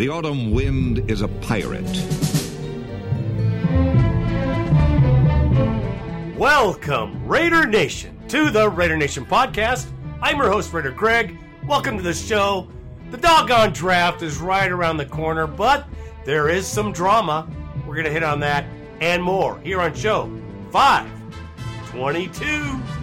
The autumn wind is a pirate. Welcome, Raider Nation, to the Raider Nation podcast. I'm your host, Raider Greg. Welcome to the show. The doggone draft is right around the corner, but there is some drama. We're going to hit on that and more here on show 522.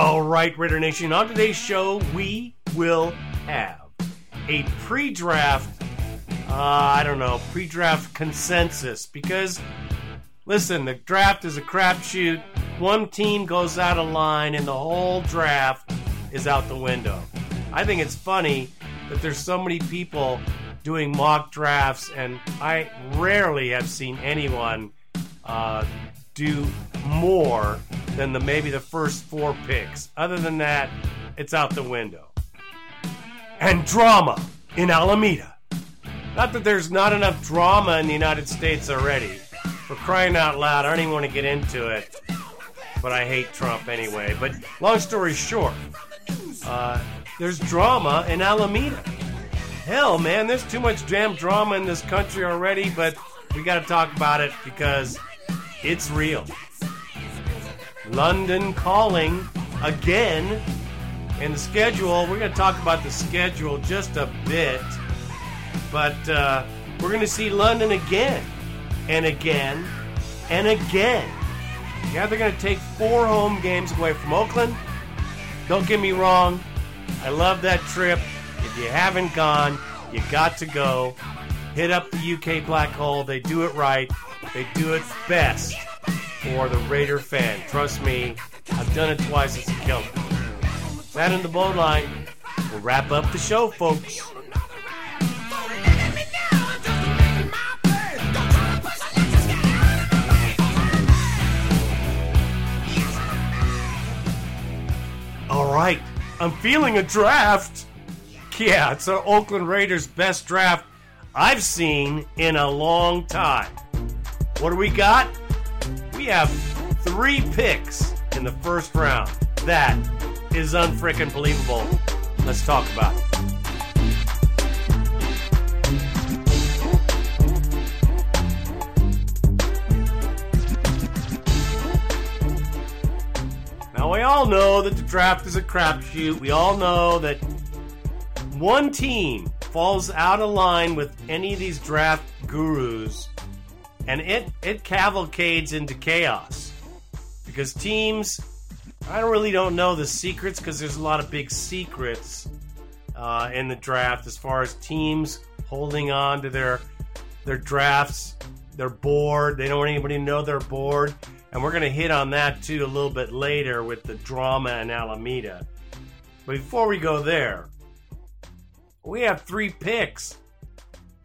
All right, Raider Nation. On today's show, we will have a pre-draft, uh, I don't know, pre-draft consensus because, listen, the draft is a crapshoot. One team goes out of line, and the whole draft is out the window. I think it's funny that there's so many people doing mock drafts, and I rarely have seen anyone uh, do more than the maybe the first four picks. Other than that, it's out the window. And drama in Alameda. Not that there's not enough drama in the United States already. For crying out loud, I don't even want to get into it. But I hate Trump anyway. But long story short, uh, there's drama in Alameda. Hell, man, there's too much damn drama in this country already, but we got to talk about it because it's real. London calling again. And the schedule, we're going to talk about the schedule just a bit. But uh, we're going to see London again and again and again. Yeah, they're going to take four home games away from Oakland. Don't get me wrong, I love that trip. If you haven't gone, you got to go. Hit up the UK Black Hole. They do it right. They do it best for the Raider fan. Trust me, I've done it twice. It's a killer. That in the bowline will wrap up the show, folks. All right, I'm feeling a draft. Yeah, it's the Oakland Raiders' best draft I've seen in a long time. What do we got? We have three picks in the first round. That is unfreaking believable. Let's talk about it. Now, we all know that the draft is a crapshoot. We all know that one team falls out of line with any of these draft gurus and it it cavalcades into chaos because teams I really don't know the secrets because there's a lot of big secrets uh, in the draft as far as teams holding on to their their drafts, their board. They don't want anybody to know their board, and we're going to hit on that too a little bit later with the drama in Alameda. But before we go there, we have three picks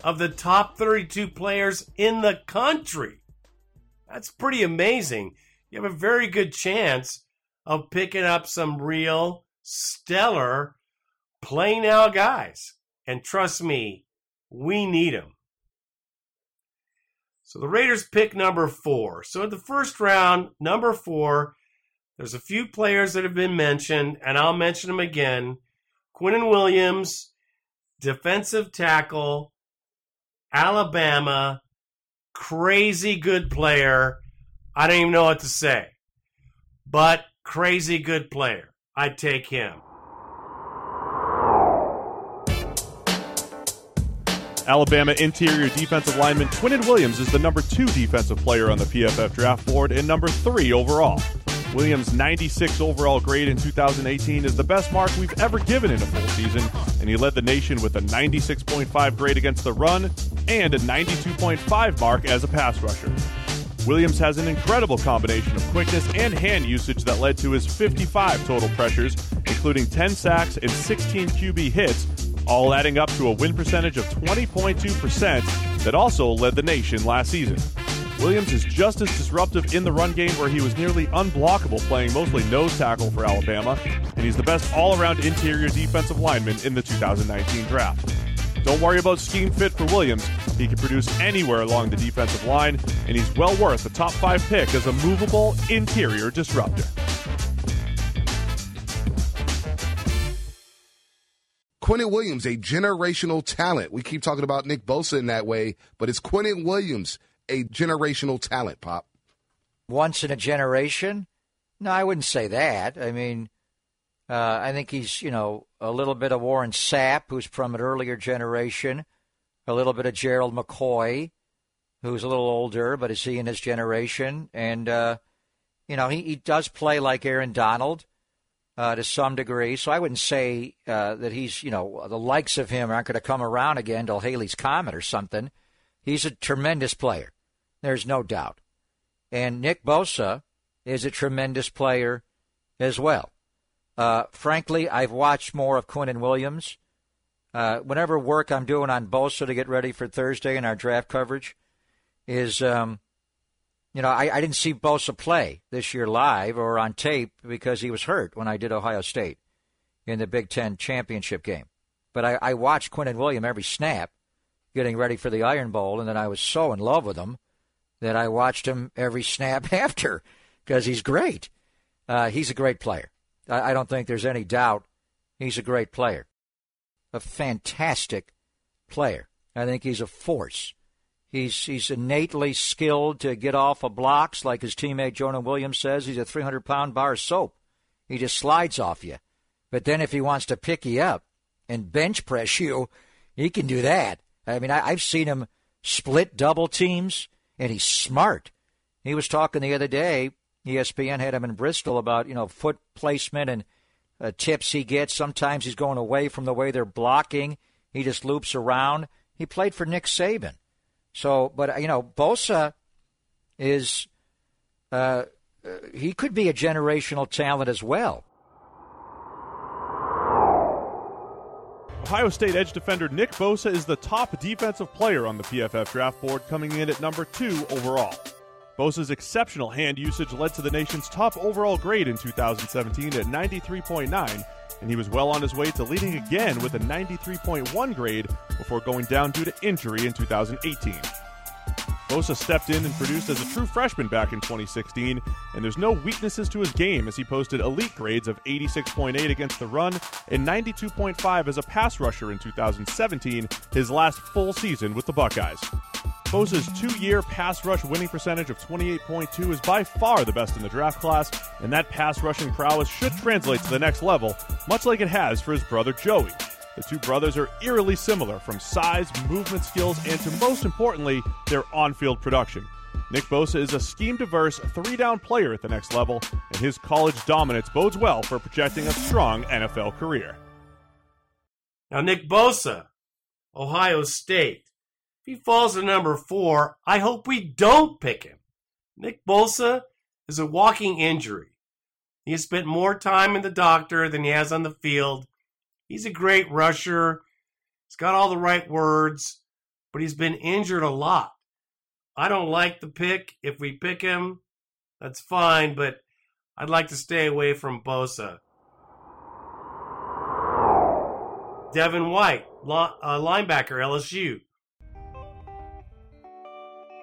of the top 32 players in the country. That's pretty amazing. You have a very good chance of picking up some real stellar play now guys. And trust me, we need them. So the Raiders pick number four. So in the first round, number four, there's a few players that have been mentioned, and I'll mention them again. Quinnen Williams, defensive tackle, Alabama, crazy good player. I don't even know what to say, but crazy good player. I'd take him. Alabama interior defensive lineman Quinnen Williams is the number two defensive player on the PFF draft board and number three overall. Williams' 96 overall grade in 2018 is the best mark we've ever given in a full season, and he led the nation with a 96.5 grade against the run and a 92.5 mark as a pass rusher. Williams has an incredible combination of quickness and hand usage that led to his 55 total pressures, including 10 sacks and 16 QB hits, all adding up to a win percentage of 20.2% that also led the nation last season. Williams is just as disruptive in the run game, where he was nearly unblockable, playing mostly nose tackle for Alabama, and he's the best all around interior defensive lineman in the 2019 draft. Don't worry about scheme fit for Williams. He can produce anywhere along the defensive line, and he's well worth a top five pick as a movable interior disruptor. Quinnen Williams, a generational talent. We keep talking about Nick Bosa in that way, but it's Quinnen Williams, a generational talent, Pop. Once in a generation? No, I wouldn't say that. I mean, uh, I think he's, you know, a little bit of Warren Sapp, who's from an earlier generation, a little bit of Gerald McCoy, who's a little older, but is he in his generation? And, uh, you know, he, he does play like Aaron Donald uh, to some degree. So I wouldn't say uh, that he's, you know, the likes of him aren't going to come around again till Halley's Comet or something. He's a tremendous player. There's no doubt. And Nick Bosa is a tremendous player as well. Uh, frankly, I've watched more of Quinnen Williams. Uh, whenever work I'm doing on Bosa to get ready for Thursday in our draft coverage is, um, you know, I, I didn't see Bosa play this year live or on tape because he was hurt when I did Ohio State in the Big Ten championship game. But I, I watched Quinnen Williams every snap getting ready for the Iron Bowl, and then I was so in love with him that I watched him every snap after because he's great. Uh, he's a great player. I, I don't think there's any doubt he's a great player, a fantastic player. I think he's a force. He's he's innately skilled to get off of blocks, like his teammate Jonah Williams says. He's a 300 pound bar of soap. He just slides off you. But then if he wants to pick you up and bench press you, he can do that. I mean, I, I've seen him split double teams, and he's smart. He was talking the other day ESPN had him in Bristol about you know foot placement and uh, tips he gets. Sometimes he's going away from the way they're blocking. He just loops around. He played for Nick Saban, so but you know Bosa is uh, uh he could be a generational talent as well. Ohio State edge defender Nick Bosa is the top defensive player on the PFF draft board, coming in at number two overall. Bosa's exceptional hand usage led to the nation's top overall grade in 2017 at 93.9, and he was well on his way to leading again with a 93.1 grade before going down due to injury in 2018. Bosa stepped in and produced as a true freshman back in 2016, and there's no weaknesses to his game as he posted elite grades of 86.8 against the run and 92.5 as a pass rusher in 2017, his last full season with the Buckeyes. Bosa's two year pass rush winning percentage of 28.2 is by far the best in the draft class, and that pass rushing prowess should translate to the next level, much like it has for his brother Joey. The two brothers are eerily similar from size, movement skills, and to most importantly, their on field production. Nick Bosa is a scheme diverse, three down player at the next level, and his college dominance bodes well for projecting a strong NFL career. Now, Nick Bosa, Ohio State. If he falls to number four, I hope we don't pick him. Nick Bosa is a walking injury. He has spent more time in the doctor than he has on the field. He's a great rusher. He's got all the right words, but he's been injured a lot. I don't like the pick. If we pick him, that's fine, but I'd like to stay away from Bosa. Devin White, uh, linebacker, LSU.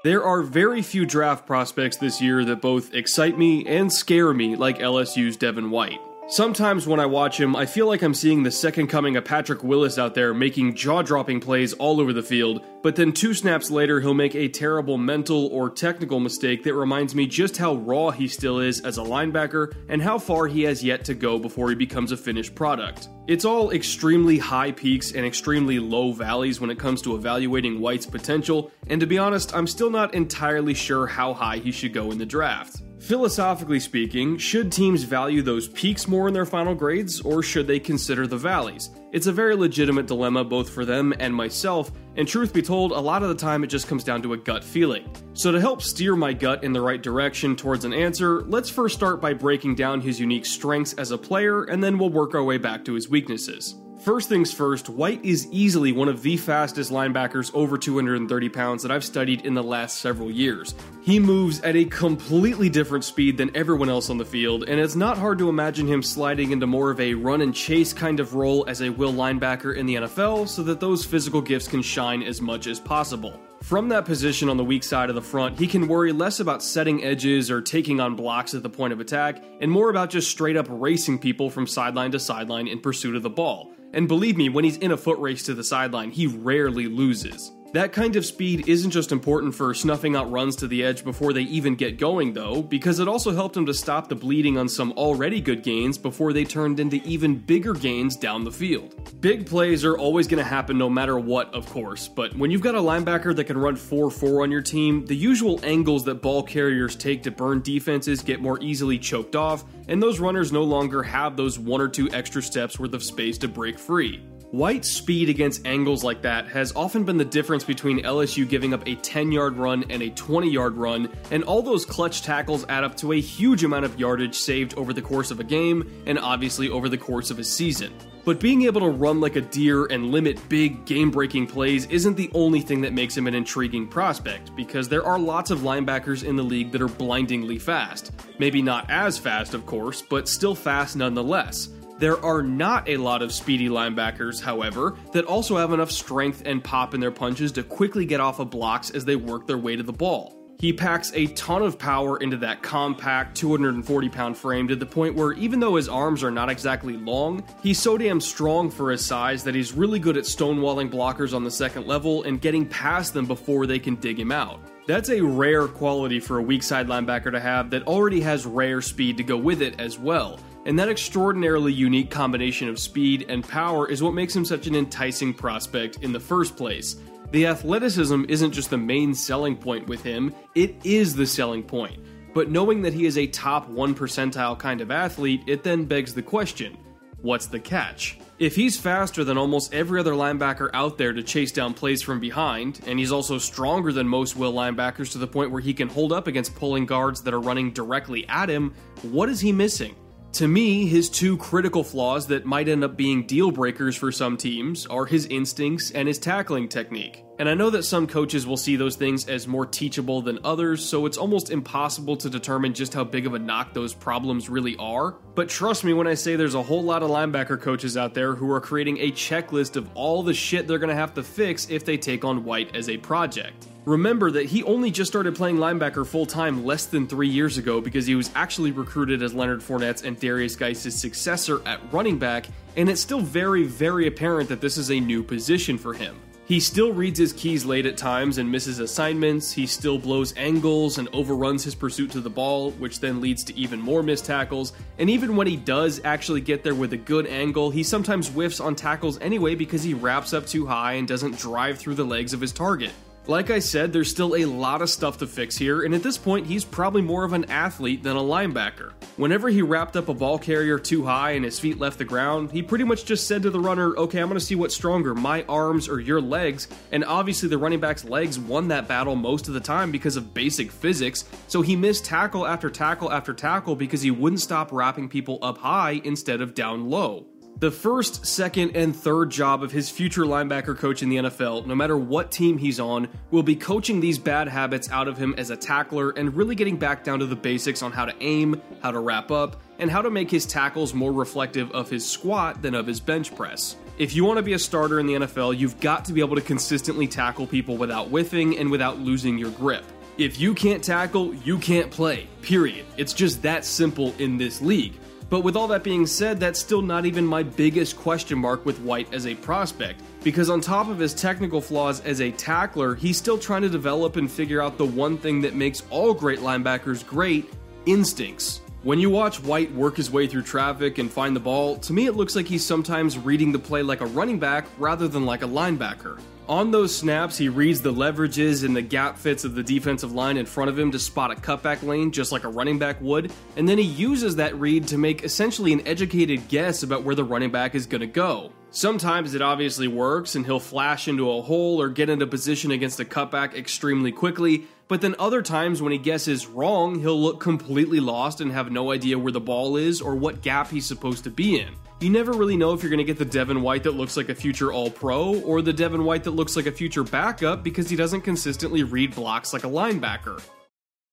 There are very few draft prospects this year that both excite me and scare me like LSU's Devin White. Sometimes when I watch him, I feel like I'm seeing the second coming of Patrick Willis out there making jaw dropping plays all over the field, but then two snaps later, he'll make a terrible mental or technical mistake that reminds me just how raw he still is as a linebacker and how far he has yet to go before he becomes a finished product. It's all extremely high peaks and extremely low valleys when it comes to evaluating White's potential, and to be honest, I'm still not entirely sure how high he should go in the draft. Philosophically speaking, should teams value those peaks more in their final grades, or should they consider the valleys? It's a very legitimate dilemma both for them and myself, and truth be told, a lot of the time it just comes down to a gut feeling. So, to help steer my gut in the right direction towards an answer, let's first start by breaking down his unique strengths as a player, and then we'll work our way back to his weaknesses. First things first, White is easily one of the fastest linebackers over 230 pounds that I've studied in the last several years. He moves at a completely different speed than everyone else on the field, and it's not hard to imagine him sliding into more of a run and chase kind of role as a will linebacker in the NFL so that those physical gifts can shine as much as possible. From that position on the weak side of the front, he can worry less about setting edges or taking on blocks at the point of attack, and more about just straight up racing people from sideline to sideline in pursuit of the ball. And believe me, when he's in a foot race to the sideline, he rarely loses. That kind of speed isn't just important for snuffing out runs to the edge before they even get going, though, because it also helped him to stop the bleeding on some already good gains before they turned into even bigger gains down the field. Big plays are always going to happen no matter what, of course, but when you've got a linebacker that can run 4 4 on your team, the usual angles that ball carriers take to burn defenses get more easily choked off, and those runners no longer have those one or two extra steps worth of space to break free. White's speed against angles like that has often been the difference between LSU giving up a 10 yard run and a 20 yard run, and all those clutch tackles add up to a huge amount of yardage saved over the course of a game and obviously over the course of a season. But being able to run like a deer and limit big game breaking plays isn't the only thing that makes him an intriguing prospect, because there are lots of linebackers in the league that are blindingly fast. Maybe not as fast, of course, but still fast nonetheless. There are not a lot of speedy linebackers, however, that also have enough strength and pop in their punches to quickly get off of blocks as they work their way to the ball. He packs a ton of power into that compact 240 pound frame to the point where even though his arms are not exactly long, he's so damn strong for his size that he's really good at stonewalling blockers on the second level and getting past them before they can dig him out. That's a rare quality for a weak side linebacker to have that already has rare speed to go with it as well. And that extraordinarily unique combination of speed and power is what makes him such an enticing prospect in the first place. The athleticism isn't just the main selling point with him, it is the selling point. But knowing that he is a top 1 percentile kind of athlete, it then begs the question what's the catch? If he's faster than almost every other linebacker out there to chase down plays from behind, and he's also stronger than most will linebackers to the point where he can hold up against pulling guards that are running directly at him, what is he missing? To me, his two critical flaws that might end up being deal breakers for some teams are his instincts and his tackling technique. And I know that some coaches will see those things as more teachable than others, so it's almost impossible to determine just how big of a knock those problems really are. But trust me when I say there's a whole lot of linebacker coaches out there who are creating a checklist of all the shit they're gonna have to fix if they take on White as a project. Remember that he only just started playing linebacker full time less than three years ago because he was actually recruited as Leonard Fournette's and Derrius Guice's successor at running back, and it's still very, very apparent that this is a new position for him. He still reads his keys late at times and misses assignments. He still blows angles and overruns his pursuit to the ball, which then leads to even more missed tackles. And even when he does actually get there with a good angle, he sometimes whiffs on tackles anyway because he wraps up too high and doesn't drive through the legs of his target. Like I said, there's still a lot of stuff to fix here, and at this point, he's probably more of an athlete than a linebacker. Whenever he wrapped up a ball carrier too high and his feet left the ground, he pretty much just said to the runner, Okay, I'm gonna see what's stronger, my arms or your legs. And obviously, the running back's legs won that battle most of the time because of basic physics, so he missed tackle after tackle after tackle because he wouldn't stop wrapping people up high instead of down low. The first, second, and third job of his future linebacker coach in the NFL, no matter what team he's on, will be coaching these bad habits out of him as a tackler and really getting back down to the basics on how to aim, how to wrap up, and how to make his tackles more reflective of his squat than of his bench press. If you want to be a starter in the NFL, you've got to be able to consistently tackle people without whiffing and without losing your grip. If you can't tackle, you can't play. Period. It's just that simple in this league. But with all that being said, that's still not even my biggest question mark with White as a prospect. Because on top of his technical flaws as a tackler, he's still trying to develop and figure out the one thing that makes all great linebackers great instincts. When you watch White work his way through traffic and find the ball, to me it looks like he's sometimes reading the play like a running back rather than like a linebacker. On those snaps, he reads the leverages and the gap fits of the defensive line in front of him to spot a cutback lane just like a running back would, and then he uses that read to make essentially an educated guess about where the running back is going to go. Sometimes it obviously works and he'll flash into a hole or get into position against a cutback extremely quickly, but then other times when he guesses wrong, he'll look completely lost and have no idea where the ball is or what gap he's supposed to be in. You never really know if you're going to get the Devin White that looks like a future All Pro or the Devin White that looks like a future backup because he doesn't consistently read blocks like a linebacker.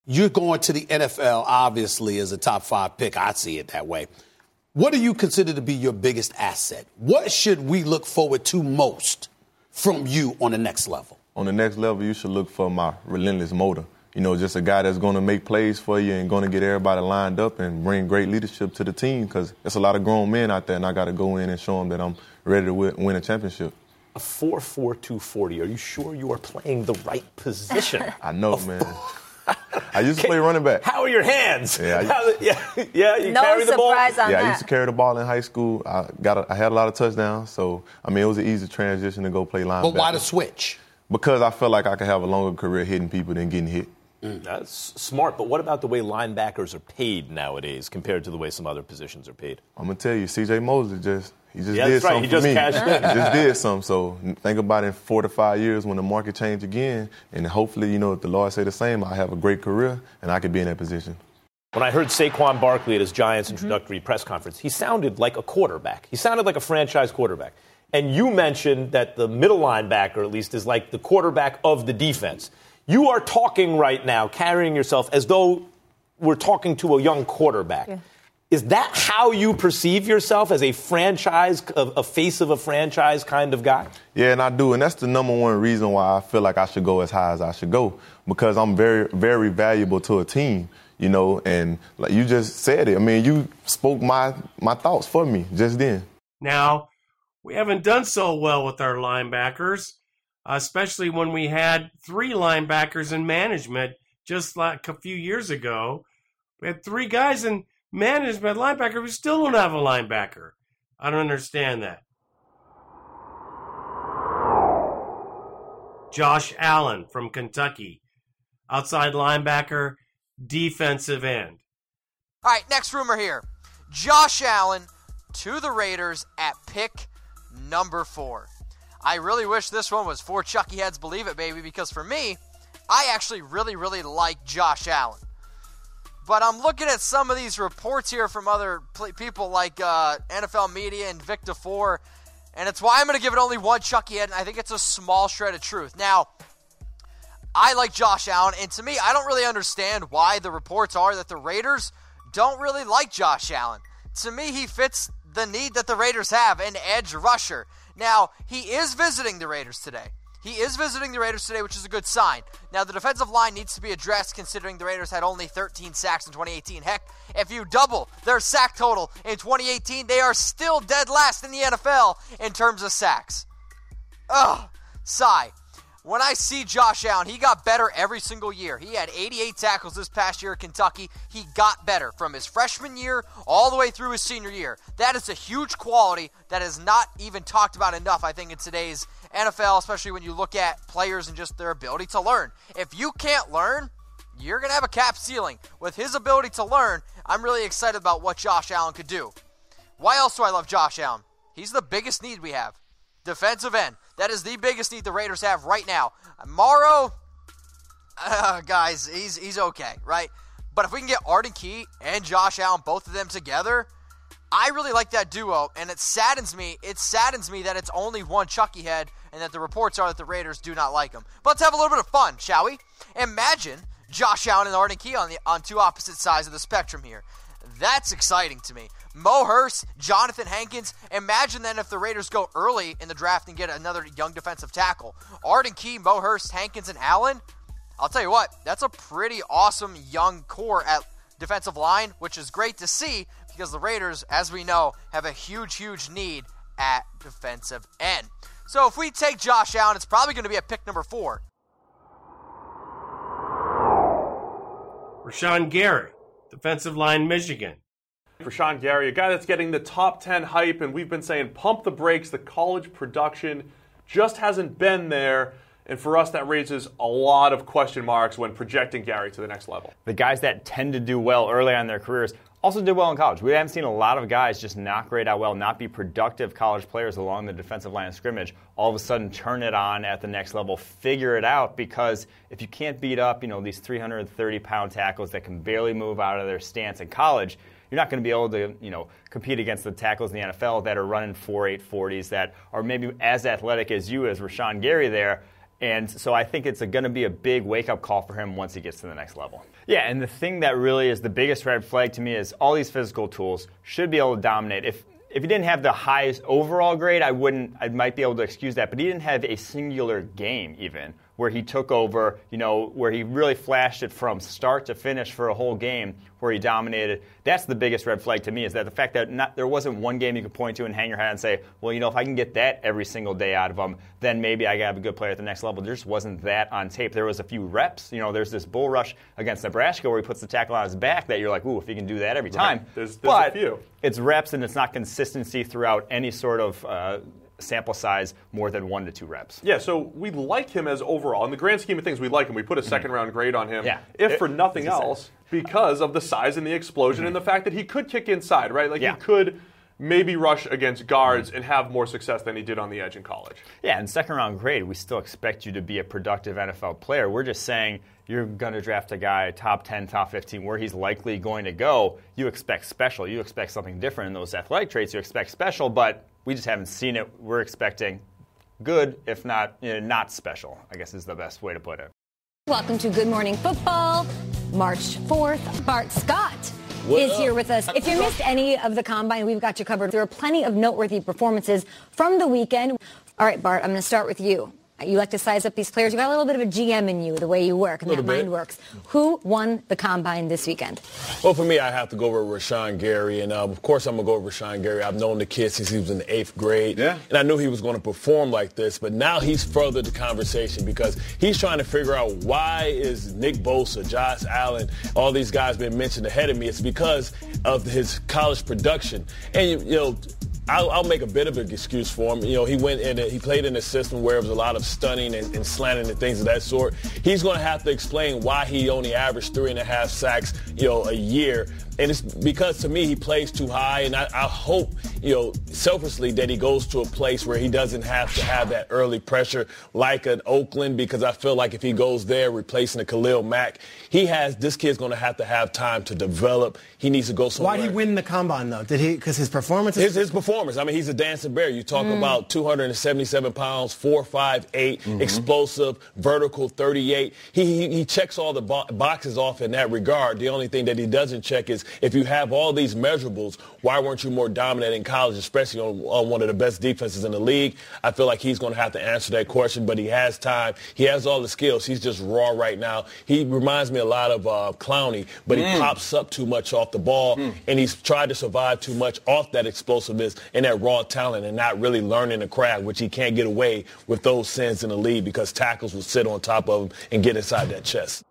You're going to the NFL, obviously, as a top five pick. I see it that way. What do you consider to be your biggest asset? What should we look forward to most from you on the next level? On the next level, you should look for my relentless motor you know, just a guy that's going to make plays for you and going to get everybody lined up and bring great leadership to the team because there's a lot of grown men out there, and I got to go in and show them that I'm ready to win a championship. A 4 4 240. Are you sure you are playing the right position? I know, man. I used to play running back. How are your hands? Yeah, I, yeah, yeah. You no carry the ball. surprise on yeah, that. I used to carry the ball in high school. I got, a, I had a lot of touchdowns, so I mean, it was an easy transition to go play linebacker. But why the switch? Because I felt like I could have a longer career hitting people than getting hit. Mm. That's smart, but what about the way linebackers are paid nowadays compared to the way some other positions are paid? I'm gonna tell you, C.J. Mosley just he just yeah, did right. something he for just me. Cashed in. he just did something. So think about it in four to five years when the market change again, and hopefully, you know, if the Lord say the same, I have a great career and I could be in that position. When I heard Saquon Barkley at his Giants mm-hmm. introductory press conference, he sounded like a quarterback. He sounded like a franchise quarterback. And you mentioned that the middle linebacker, at least, is like the quarterback of the defense. You are talking right now, carrying yourself as though we're talking to a young quarterback. Yeah. Is that how you perceive yourself as a franchise, a, a, face of a franchise kind of guy? Yeah, and I do. And that's the number one reason why I feel like I should go as high as I should go because I'm very, very valuable to a team, you know. And like you just said it, I mean, you spoke my, my thoughts for me just then. Now, we haven't done so well with our linebackers especially when we had three linebackers in management just like a few years ago. We had three guys in management linebacker. We still don't have a linebacker. I don't understand that. Josh Allen from Kentucky, outside linebacker, defensive end. All right, next rumor here. Josh Allen to the Raiders at pick number four. I really wish this one was for Chucky Heads Believe It Baby because for me, I actually really, really like Josh Allen. But I'm looking at some of these reports here from other people like uh, NFL Media and Vic Tafur, and it's why I'm going to give it only one Chucky Head, and I think it's a small shred of truth. Now, I like Josh Allen, and to me, I don't really understand why the reports are that the Raiders don't really like Josh Allen. To me, he fits the need that the Raiders have an edge rusher. Now, he is visiting the Raiders today. He is visiting the Raiders today, which is a good sign. Now, the defensive line needs to be addressed considering the Raiders had only 13 sacks in 2018. Heck, if you double their sack total in 2018, they are still dead last in the NFL in terms of sacks. Ugh, sigh. When I see Josh Allen, he got better every single year. He had 88 tackles this past year at Kentucky. He got better from his freshman year all the way through his senior year. That is a huge quality that is not even talked about enough, I think, in today's NFL, especially when you look at players and just their ability to learn. If you can't learn, you're going to have a cap ceiling. With his ability to learn, I'm really excited about what Josh Allen could do. Why else do I love Josh Allen? He's the biggest need we have. Defensive end. That is the biggest need the Raiders have right now. Morrow, uh, guys, he's he's okay, right? But if we can get Arden Key and Josh Allen, both of them together, I really like that duo, and it saddens me. It saddens me that it's only one Chucky head, and that the reports are that the Raiders do not like him. But let's have a little bit of fun, shall we? Imagine Josh Allen and Arden Key on the on two opposite sides of the spectrum here. That's exciting to me. Mo Hurst, Johnathan Hankins. Imagine then if the Raiders go early in the draft and get another young defensive tackle. Arden Key, Mo Hurst, Hankins, and Allen. I'll tell you what, that's a pretty awesome young core at defensive line, which is great to see because the Raiders, as we know, have a huge, huge need at defensive end. So if we take Josh Allen, it's probably going to be at pick number four. Rashan Gary, defensive line, Michigan. Rashan Gary, a guy that's getting the top 10 hype, and we've been saying pump the brakes. The college production just hasn't been there. And for us, that raises a lot of question marks when projecting Gary to the next level. The guys that tend to do well early on in their careers also did well in college. We haven't seen a lot of guys just not grade out well, not be productive college players along the defensive line of scrimmage, all of a sudden turn it on at the next level, figure it out, because if you can't beat up, you know, these 330 pound tackles that can barely move out of their stance in college, You're not going to be able to, you know, compete against the tackles in the NFL that are running 4.8 40s that are maybe as athletic as you as Rashan Gary there. And so I think it's going to be a big wake up call for him once he gets to the next level. Yeah, and the thing that really is the biggest red flag to me is all these physical tools should be able to dominate. If if he didn't have the highest overall grade, I wouldn't I might be able to excuse that, but he didn't have a singular game even where he took over, you know, where he really flashed it from start to finish for a whole game where he dominated. That's the biggest red flag to me is that the fact that not, there wasn't one game you could point to and hang your hat and say, well, you know, if I can get that every single day out of him, then maybe I have a good player at the next level. There just wasn't that on tape. There was a few reps. You know, there's this bull rush against Nebraska where he puts the tackle on his back that you're like, ooh, if he can do that every time. Right. There's, there's but a few. It's reps and it's not consistency throughout any sort of uh, sample size more than one to two reps. Yeah, so we like him as overall. In the grand scheme of things, we like him. We put a mm-hmm. second round grade on him. Yeah. If It- for nothing else, because of the size and the explosion and the fact that he could kick inside, right? Like Yeah. he could maybe rush against guards and have more success than he did on the edge in college. Yeah, and second round grade, we still expect you to be a productive NFL player. We're just saying you're going to draft a guy top 10, top 15, where he's likely going to go. You expect special. You expect something different in those athletic traits. You expect special, but we just haven't seen it. We're expecting good, if not you know, not special. I guess is the best way to put it. Welcome to Good Morning Football, March 4th. Bart Scott is here with us. If you missed any of the combine, we've got you covered. There are plenty of noteworthy performances from the weekend. All right, Bart, I'm going to start with you. You like to size up these players. You've got a little bit of a GM in you, the way you work and that Little bit. mind works. Who won the combine this weekend? Well, for me, I have to go over Rashan Gary, and uh, of course, I'm gonna go over Rashan Gary. I've known the kid since he was in the eighth grade, Yeah. and I knew he was going to perform like this. But now he's furthered the conversation because he's trying to figure out why is Nick Bosa, Josh Allen, all these guys been mentioned ahead of me. It's because of his college production, and you, you know. I'll, I'll make a bit of an excuse for him. You know, he went in, he played in a system where it was a lot of stunning and, and slanting and things of that sort. He's going to have to explain why he only averaged three and a half sacks, you know, a year. And it's because to me he plays too high, and I, I hope, you know, selfishly that he goes to a place where he doesn't have to have that early pressure like an Oakland, because I feel like if he goes there replacing a Khalil Mack, he has this kid's going to have to have time to develop. He needs to go somewhere. Why did he win the combine though? Did he? Because his performance. His, his performance. I mean, he's a dancing bear. You talk Mm. about 277 pounds, four, five, eight, Mm-hmm. explosive, vertical, 38. He, he he checks all the bo- boxes off in that regard. The only thing that he doesn't check is if you have all these measurables, why weren't you more dominant in college, especially on, on one of the best defenses in the league? I feel like he's going to have to answer that question, but he has time. He has all the skills. He's just raw right now. He reminds me a lot of uh, Clowney, but he Mm. pops up too much off the ball, and he's tried to survive too much off that explosiveness and that raw talent and not really learning the craft, which he can't get away with those sins in the league because tackles will sit on top of him and get inside that chest.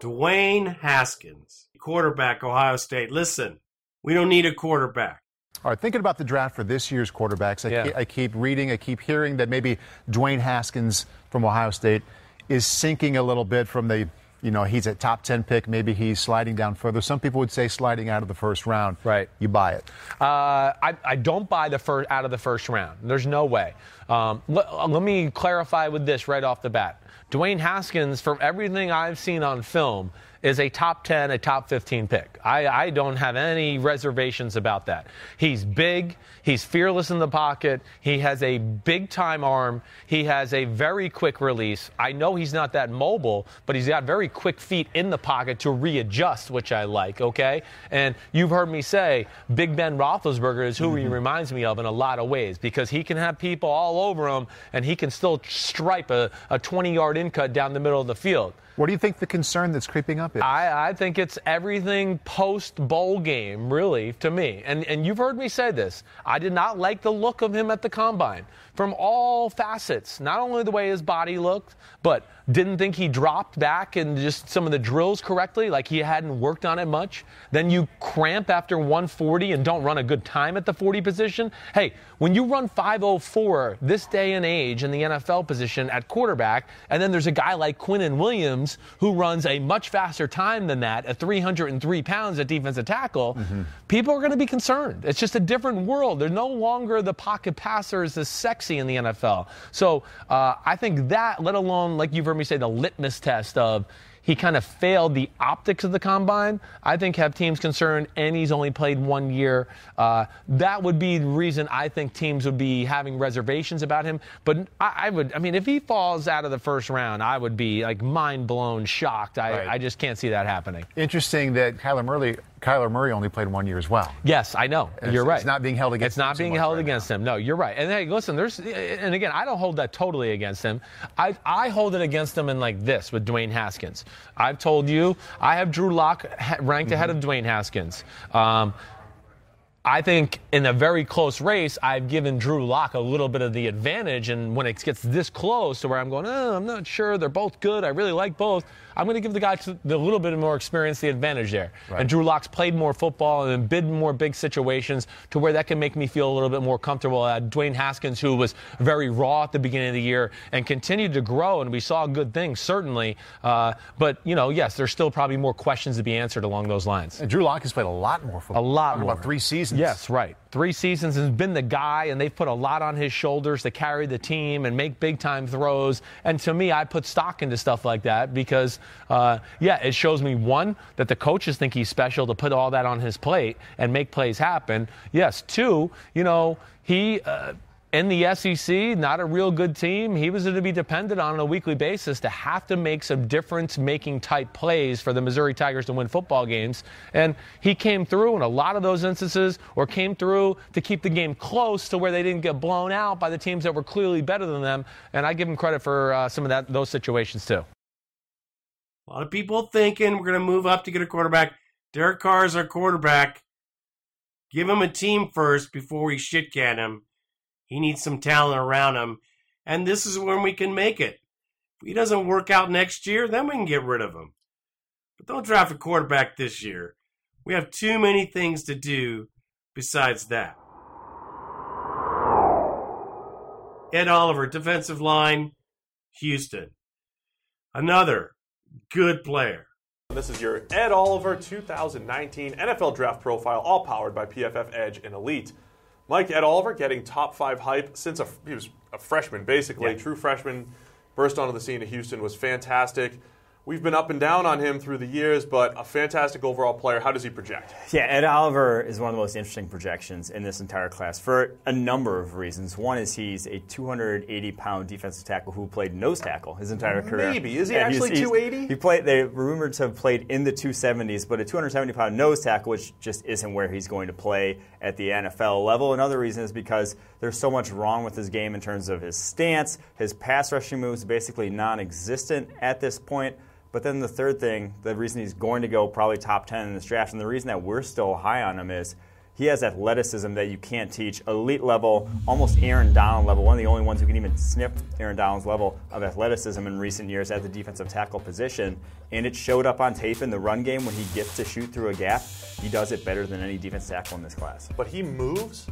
Dwayne Haskins, quarterback, Ohio State. Listen, we don't need a quarterback. All right, thinking about the draft for this year's quarterbacks, I, Yeah. keep, I keep reading, I keep hearing that maybe Dwayne Haskins from Ohio State is sinking a little bit from the, you know, he's a top 10 pick, maybe he's sliding down further. Some people would say sliding out of the first round. Right. You buy it. Uh, I, I don't buy the first out of the first round. There's no way. Um, let, let me clarify with this right off the bat. Dwayne Haskins, from everything I've seen on film, is a top 10, a top 15 pick. I, I don't have any reservations about that. He's big. He's fearless in the pocket. He has a big time arm. He has a very quick release. I know he's not that mobile, but he's got very quick feet in the pocket to readjust, which I like, okay? And you've heard me say Big Ben Roethlisberger is who he mm-hmm. reminds me of in a lot of ways because he can have people all over him and he can still stripe a 20 yard in cut down the middle of the field. What do you think the concern that's creeping up is? I, I think it's everything post bowl game, really, to me. And and you've heard me say this. I did not like the look of him at the combine from all facets. Not only the way his body looked, but didn't think he dropped back in just some of the drills correctly, like he hadn't worked on it much. Then you cramp after 140 and don't run a good time at the 40 position. Hey, when you run 504 this day and age in the NFL position at quarterback, and then there's a guy like Quinnen Williams who runs a much faster time than that at 303 pounds at defensive tackle, mm-hmm. people are going to be concerned. It's just a different world. They're no longer the pocket passers as sexy in the NFL. So uh, I think that, let alone, like you've heard me say, the litmus test of he kind of failed the optics of the combine, I think have teams concerned, and he's only played one year. Uh, that would be the reason I think teams would be having reservations about him. But I, I, would, I mean, if he falls out of the first round, I would be like mind blown, shocked. I, Right. I just can't see that happening. Interesting that Kyler Murray, Kyler Murray only played one year as well. Yes, I know. It's- you're right. It's not being held against. It's not him being held right against him. No, you're right. And hey, listen, there's, and again, I don't hold that totally against him. I, I hold it against him in like this with Dwayne Haskins. I've told you I have Drew Lock ranked ahead of Dwayne Haskins. Um, I think in a very close race, I've given Drew Lock a little bit of the advantage. And when it gets this close to where I'm going, oh, I'm not sure. They're both good. I really like both. I'm going to give the guy the little bit more experience the advantage there. Right. And Drew Lock's played more football and been in more big situations to where that can make me feel a little bit more comfortable. Uh, Dwayne Haskins, who was very raw at the beginning of the year and continued to grow, and we saw good things, certainly. Uh, but, you know, yes, there's still probably more questions to be answered along those lines. And Drew Lock has played a lot more football. A lot more. About three seasons. Yes, right. Three seasons has been the guy, and they've put a lot on his shoulders to carry the team and make big time throws. And to me, I put stock into stuff like that because, uh, yeah, it shows me one that the coaches think he's special to put all that on his plate and make plays happen. Yes. Two, you know, he. Uh, in the SEC, not a real good team. He was going to be dependent on, on a weekly basis to have to make some difference making type plays for the Missouri Tigers to win football games. And he came through in a lot of those instances, or came through to keep the game close to where they didn't get blown out by the teams that were clearly better than them. And I give him credit for uh, some of that those situations too. A lot of people thinking we're going to move up to get a quarterback. Derek Carr is our quarterback. Give him a team first before we shit can him. He needs some talent around him. And this is when we can make it. If he doesn't work out next year, then we can get rid of him. But don't draft a quarterback this year. We have too many things to do besides that. Ed Oliver, defensive line, Houston. Another good player. This is your Ed Oliver 2019 NFL Draft Profile, all powered by PFF Edge and Elite. Mike Ed Oliver getting top five hype since a, he was a freshman, basically, Yeah. true freshman. Burst onto the scene at Houston was fantastic. We've been up and down on him through the years, but a fantastic overall player. How does he project? Yeah, Ed Oliver is one of the most interesting projections in this entire class for a number of reasons. One is he's a 280 pound defensive tackle who played nose tackle his entire career. Maybe. Is he Yeah, actually 280? He played. They rumored to have played in the 270s, but a 270 pound nose tackle, which just isn't where he's going to play at the NFL level. Another reason is because there's so much wrong with his game in terms of his stance, his pass rushing moves, basically non-existent at this point. But then the third thing, the reason he's going to go probably top 10 in this draft, and the reason that we're still high on him is he has athleticism that you can't teach. Elite level, almost Aaron Donald level, one of the only ones who can even sniff Aaron Donald's level of athleticism in recent years at the defensive tackle position. And it showed up on tape in the run game when he gets to shoot through a gap. He does it better than any defensive tackle in this class. But he moves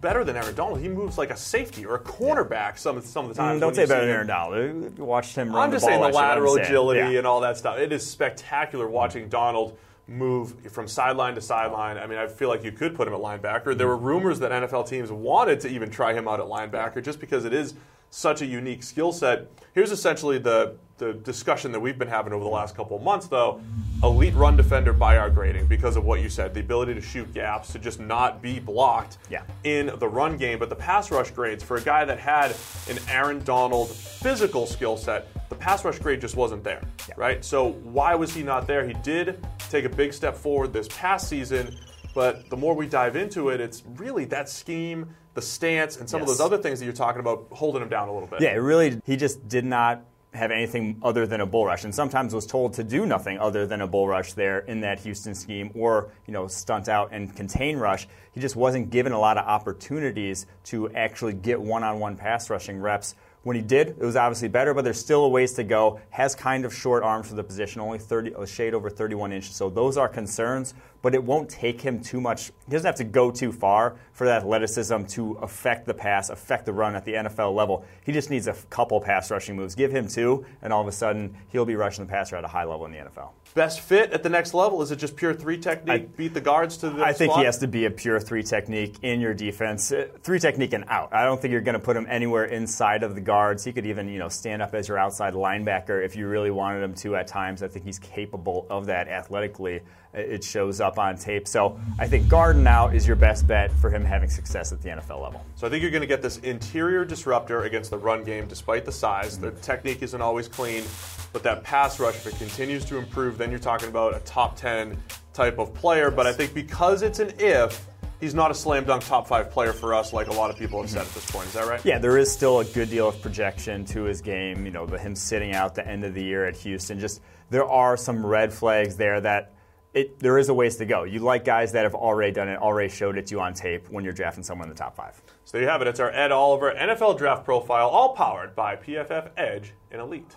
better than Aaron Donald. He moves like a safety or a cornerback some, some of the times. Mm, don't say better than. Aaron Donald. You watched him run I'm just the saying the lateral agility Yeah. and all that stuff. It is spectacular watching Donald move from sideline to sideline. I mean, I feel like you could put him at linebacker. There were rumors that NFL teams wanted to even try him out at linebacker just because it is such a unique skill set. Here's essentially the the discussion that we've been having over the last couple of months, though. Elite run defender by our grading because of what you said, the ability to shoot gaps, to just not be blocked Yeah. in the run game. But the pass rush grades for a guy that had an Aaron Donald physical skill set, the pass rush grade just wasn't there, right? So why was he not there? He did take a big step forward this past season, but the more we dive into it, it's really that scheme, the stance, and some of those other things that you're talking about holding him down a little bit. Yeah, it really, he just did not have anything other than a bull rush, and sometimes was told to do nothing other than a bull rush there in that Houston scheme, or you know, stunt out and contain rush. He just wasn't given a lot of opportunities to actually get one-on-one pass rushing reps. When he did, it was obviously better, but there's still a ways to go. Has kind of short arms for the position, only 30, a shade over 31 inches. So those are concerns, but it won't take him too much. He doesn't have to go too far for that athleticism to affect the pass, affect the run at the NFL level. He just needs a couple pass rushing moves. Give him two, and all of a sudden he'll be rushing the passer at a high level in the NFL. Best fit at the next level? Is it just pure three technique? beat the guards to the I think slot? he has to be a pure three technique in your defense, Uh, three technique and out. I don't think you're going to put him anywhere inside of the guards. He could even, you know, stand up as your outside linebacker if you really wanted him to at times. I think he's capable of that athletically. It shows up on tape. So I think guard now is your best bet for him having success at the NFL level. So I think you're going to get this interior disruptor against the run game despite the size. The technique isn't always clean, but that pass rush, if it continues to improve, then you're talking about a top 10 type of player. But I think because it's an if, he's not a slam dunk top five player for us, like a lot of people have said at this point. Is that right? Yeah, there is still a good deal of projection to his game. You know, the, him sitting out the end of the year at Houston. Just there are some red flags there that. It, there is a ways to go. You like guys that have already done it, already showed it to you on tape when you're drafting someone in the top five. So there you have it. It's our Ed Oliver NFL draft profile, all powered by PFF Edge and Elite.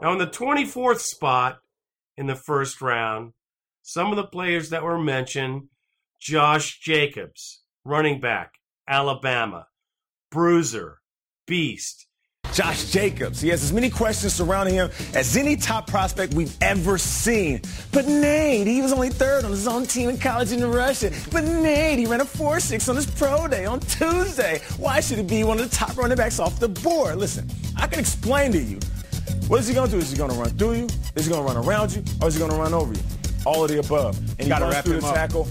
Now, in the 24th spot in the first round, some of the players that were mentioned Josh Jacobs, running back, Alabama, Bruiser, Beast. Josh Jacobs. He has as many questions surrounding him as any top prospect we've ever seen. But Nate, he was only third on his own team in college in Russia. But Nate, he ran a 4-6 on his pro day on Tuesday. Why should he be one of the top running backs off the board? Listen, I can explain to you. What is he going to do? Is he going to run through you? Is he going to run around you? Or is he going to run over you? All of the above. And he Gotta runs wrap through the up. tackle.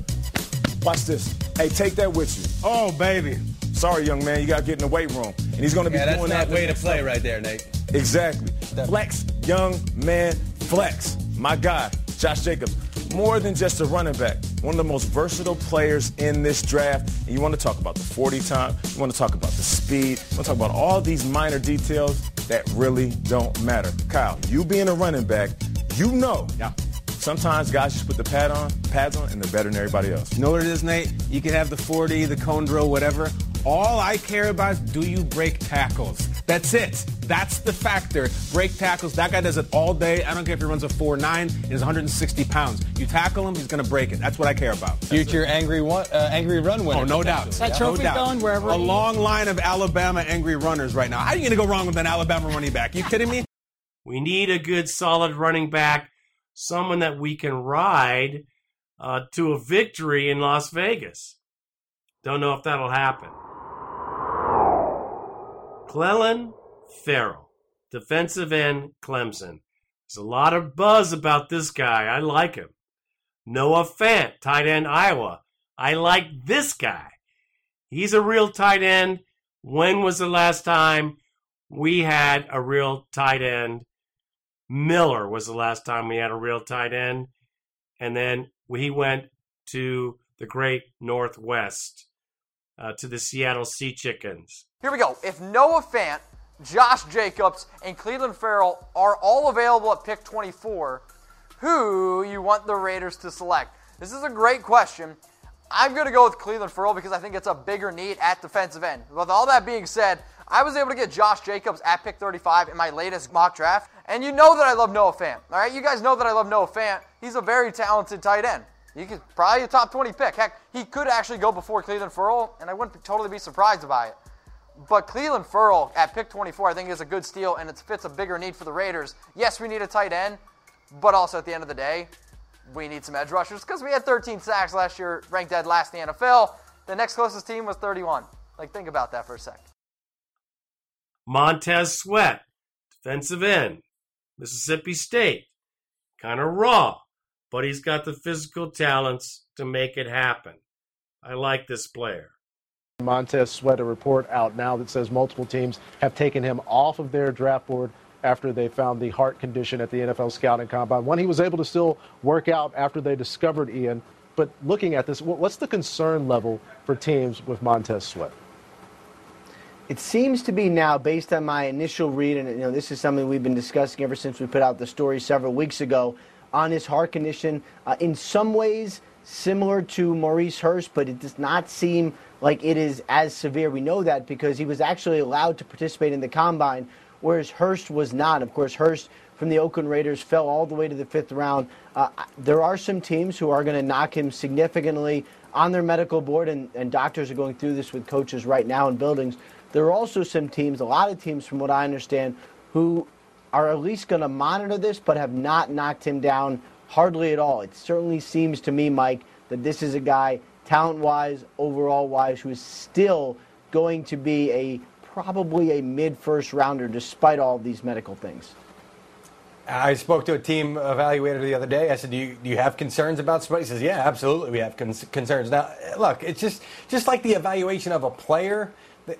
Watch this. Hey, take that with you. Oh, baby. Sorry, young man, you got to get in the weight room. And he's going to be Yeah, that's doing not that. way to next play summer. right there, Nate. Exactly. Flex, young man, flex. My guy, Josh Jacobs. More than just a running back. One of the most versatile players in this draft. And you want to talk about the 40 time, you want to talk about the speed, you want to talk about all these minor details that really don't matter. Kyle, you being a running back, you know. Yeah. Sometimes guys just put the pad on, pads on, and they're better than everybody else. You know what it is, Nate? You can have the 40, the cone drill, whatever. All I care about is do you break tackles? That's it. That's the factor. Break tackles. That guy does it all day. I don't care if he runs a 4'9 and is 160 pounds. You tackle him, he's going to break it. That's what I care about. Future angry one, uh, angry run winner. Oh, no doubt. That no trophy doubt. going wherever A he- long line of Alabama angry runners right now. How are you going to go wrong with an Alabama running back? You kidding me? We need a good, solid running back, someone that we can ride uh, to a victory in Las Vegas. Don't know if that'll happen. Clelin Ferrell, defensive end, Clemson. There's a lot of buzz about this guy. I like him. Noah Fant, tight end, Iowa. I like this guy. He's a real tight end. When was the last time we had a real tight end? Miller was the last time we had a real tight end. And then he went to the great Northwest, uh, to the Seattle Sea Chickens. Here we go. If Noah Fant, Josh Jacobs, and Cleveland Ferrell are all available at pick 24, who you want the Raiders to select? This is a great question. I'm going to go with Cleveland Ferrell because I think it's a bigger need at defensive end. With all that being said, I was able to get Josh Jacobs at pick 35 in my latest mock draft, and you know that I love Noah Fant. All right, you guys know that I love Noah Fant. He's a very talented tight end. He could probably a top 20 pick. Heck, he could actually go before Cleveland Ferrell, and I wouldn't totally be surprised by it. But Cleveland Ferrell at pick 24, I think is a good steal, and it fits a bigger need for the Raiders. Yes, we need a tight end, but also at the end of the day, we need some edge rushers because we had 13 sacks last year, ranked dead last in the NFL. The next closest team was 31. Like, think about that for a sec. Montez Sweat, defensive end, Mississippi State. Kind of raw, but he's got the physical talents to make it happen. I like this player. Montez Sweat, a report out now that says multiple teams have taken him off of their draft board after they found the heart condition at the NFL scouting combine. One, he was able to still work out after they discovered Ian. But looking at this, what's the concern level for teams with Montez Sweat? It seems to be now, based on my initial read, and you know this is something we've been discussing ever since we put out the story several weeks ago on his heart condition. Uh, in some ways, similar to Maurice Hurst, but it does not seem like it is as severe. We know that because he was actually allowed to participate in the combine, whereas Hurst was not. Of course, Hurst from the Oakland Raiders fell all the way to the fifth round. Uh, there are some teams who are going to knock him significantly on their medical board, and, and doctors are going through this with coaches right now in buildings. There are also some teams, a lot of teams from what I understand, who are at least going to monitor this but have not knocked him down hardly at all. It certainly seems to me, Mike, that this is a guy, talent wise, overall wise, who is still going to be a probably a mid first rounder despite all these medical things? I spoke to a team evaluator the other day. I said, "Do you, do you have concerns about Sweat?" He says, "Yeah, absolutely, we have con- concerns." Now, look, it's just just like the evaluation of a player.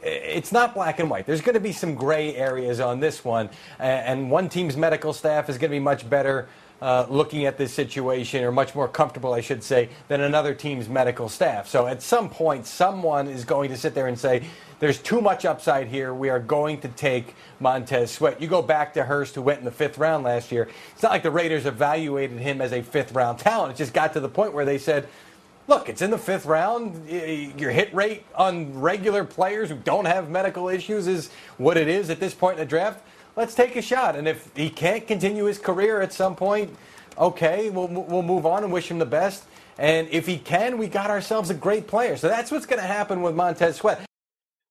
It's not black and white. There's going to be some gray areas on this one, and one team's medical staff is going to be much better uh, looking at this situation, or much more comfortable, I should say, than another team's medical staff. So at some point, someone is going to sit there and say, there's too much upside here. We are going to take Montez Sweat. You go back to Hurst, who went in the fifth round last year. It's not like the Raiders evaluated him as a fifth round talent. It just got to the point where they said, look, it's in the fifth round. Your hit rate on regular players who don't have medical issues is what it is at this point in the draft. Let's take a shot. And if he can't continue his career at some point, okay, we'll, we'll move on and wish him the best. And if he can, we got ourselves a great player. So that's what's going to happen with Montez Sweat.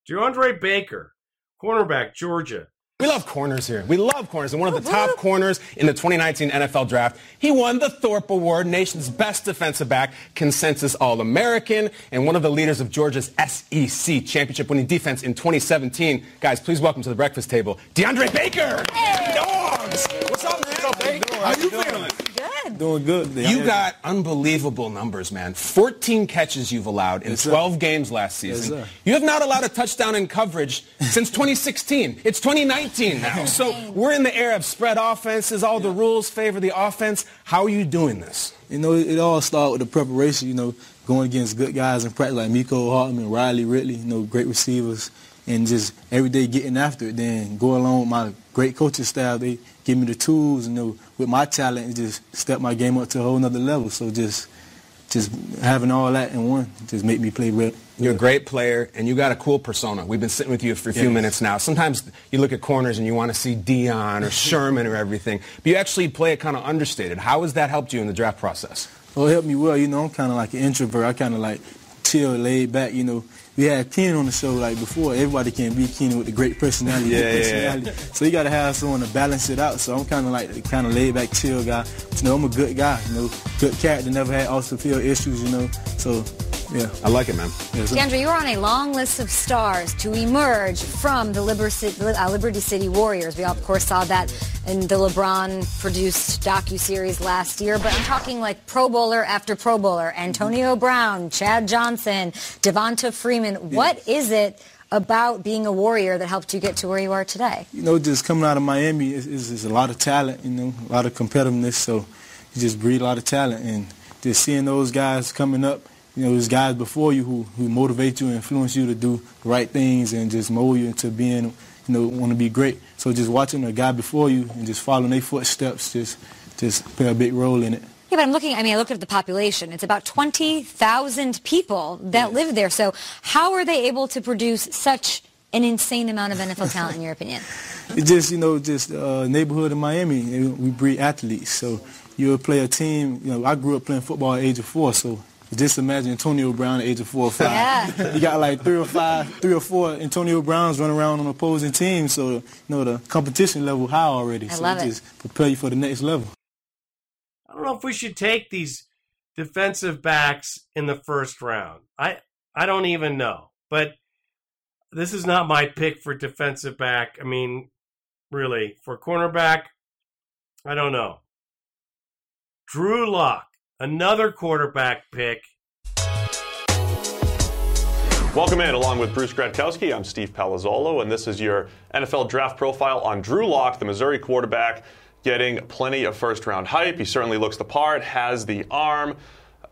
DeAndre Baker, cornerback, Georgia. We love corners here. We love corners. And one of the top corners in the 2019 NFL Draft, he won the Thorpe Award, nation's best defensive back, consensus All-American, and one of the leaders of Georgia's SEC championship-winning defense in 2017. Guys, please welcome to the breakfast table, DeAndre Baker. Hey. Dogs. What's up, man? What's up, Baker? How you feeling? Good. Doing good. You got unbelievable numbers, man. 14 catches you've allowed in Yes, 12 sir. games last season. Yes, you have not allowed a touchdown in coverage since 2016. It's 2019 now. So we're in the era of spread offenses. All the rules favor the offense. How are you doing this? You know, it, it all started with the preparation, you know, going against good guys in practice like Mecole Hardman, Riley Ridley, you know, great receivers, and just every day getting after it. Then go along with my great coaching staff. They give me the tools, you know, with my talent just step my game up to a whole nother level. So just just having all that in one just make me play well. You're a great player, and you got a cool persona. We've been sitting with you for a few Yes. minutes now. Sometimes you look at corners and you want to see Deion or Sherman or everything, but you actually play it kind of understated. How has that helped you in the draft process? Well, it helped me well. You know, I'm kind of like an introvert. I kind of like chill, laid back. You know, we had Keenan on the show like before. Everybody can't be Keenan with the great personality. Yeah, good yeah, yeah. So you got to have someone to balance it out. So I'm kind of like the kind of laid back, chill guy. But, you know, I'm a good guy. You know, good character. Never had off the field issues. You know, so yeah. I like it, man. Yeah, so- DeAndre, you're on a long list of stars to emerge from the uh, Liberty City Warriors. We, of course, saw that in the LeBron-produced docu-series last year. But I'm talking like Pro Bowler after Pro Bowler. Antonio Brown, Chad Johnson, Devonta Freeman. What is it about being a Warrior that helped you get to where you are today? you know, just coming out of Miami is, is, is a lot of talent, you know, a lot of competitiveness. So you just breed a lot of talent. And just seeing those guys coming up, you know, those guys before you who, who motivate you and influence you to do the right things and just mold you into being, you know, want to be great. So just watching a guy before you and just following their footsteps just, just play a big role in it. Yeah, but I'm looking, I mean, I looked at the population. It's about 20,000 people that live there. So how are they able to produce such an insane amount of NFL talent, in your opinion? It's just, you know, just uh, neighborhood in Miami. We breed athletes. So you'll play a team. You know, I grew up playing football at the age of four. So just imagine Antonio Brown at the age of four or five. Yeah. You got like three or five, three or four Antonio Browns running around on opposing teams. So, you know, the competition level high already. I so love it. just prepare you for the next level. I don't know if we should take these defensive backs in the first round. I I don't even know. But this is not my pick for defensive back. I mean, really, for cornerback, I don't know. Drew Lock, another quarterback pick. Welcome in, along with Bruce Gradkowski. I'm Steve Palazzolo, and this is your NFL draft profile on Drew Lock, the Missouri quarterback, getting plenty of first round hype. He certainly looks the part, has the arm,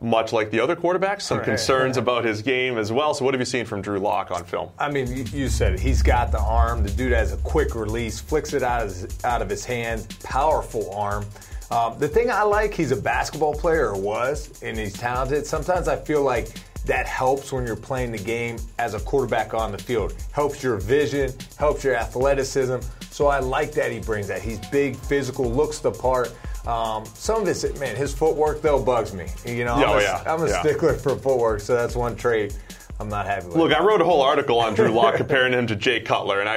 much like the other quarterbacks. Some Right. concerns about his game as well. So, what have you seen from Drew Lock on film? I mean, you, you said it. He's got the arm. The dude has a quick release, flicks it out of his, out of his hand. Powerful arm. Um, the thing I like, he's a basketball player, or was, and he's talented. Sometimes I feel like that helps when you're playing the game as a quarterback on the field. Helps your vision, helps your athleticism. So I like that he brings that. He's big, physical, looks the part. Um, some of his, man, his footwork though bugs me. You know, I'm, Oh, a, yeah. I'm a Yeah. stickler for footwork, so that's one trait I'm not happy with. Look, I wrote a whole article on Drew Lock comparing him to Jay Cutler, and I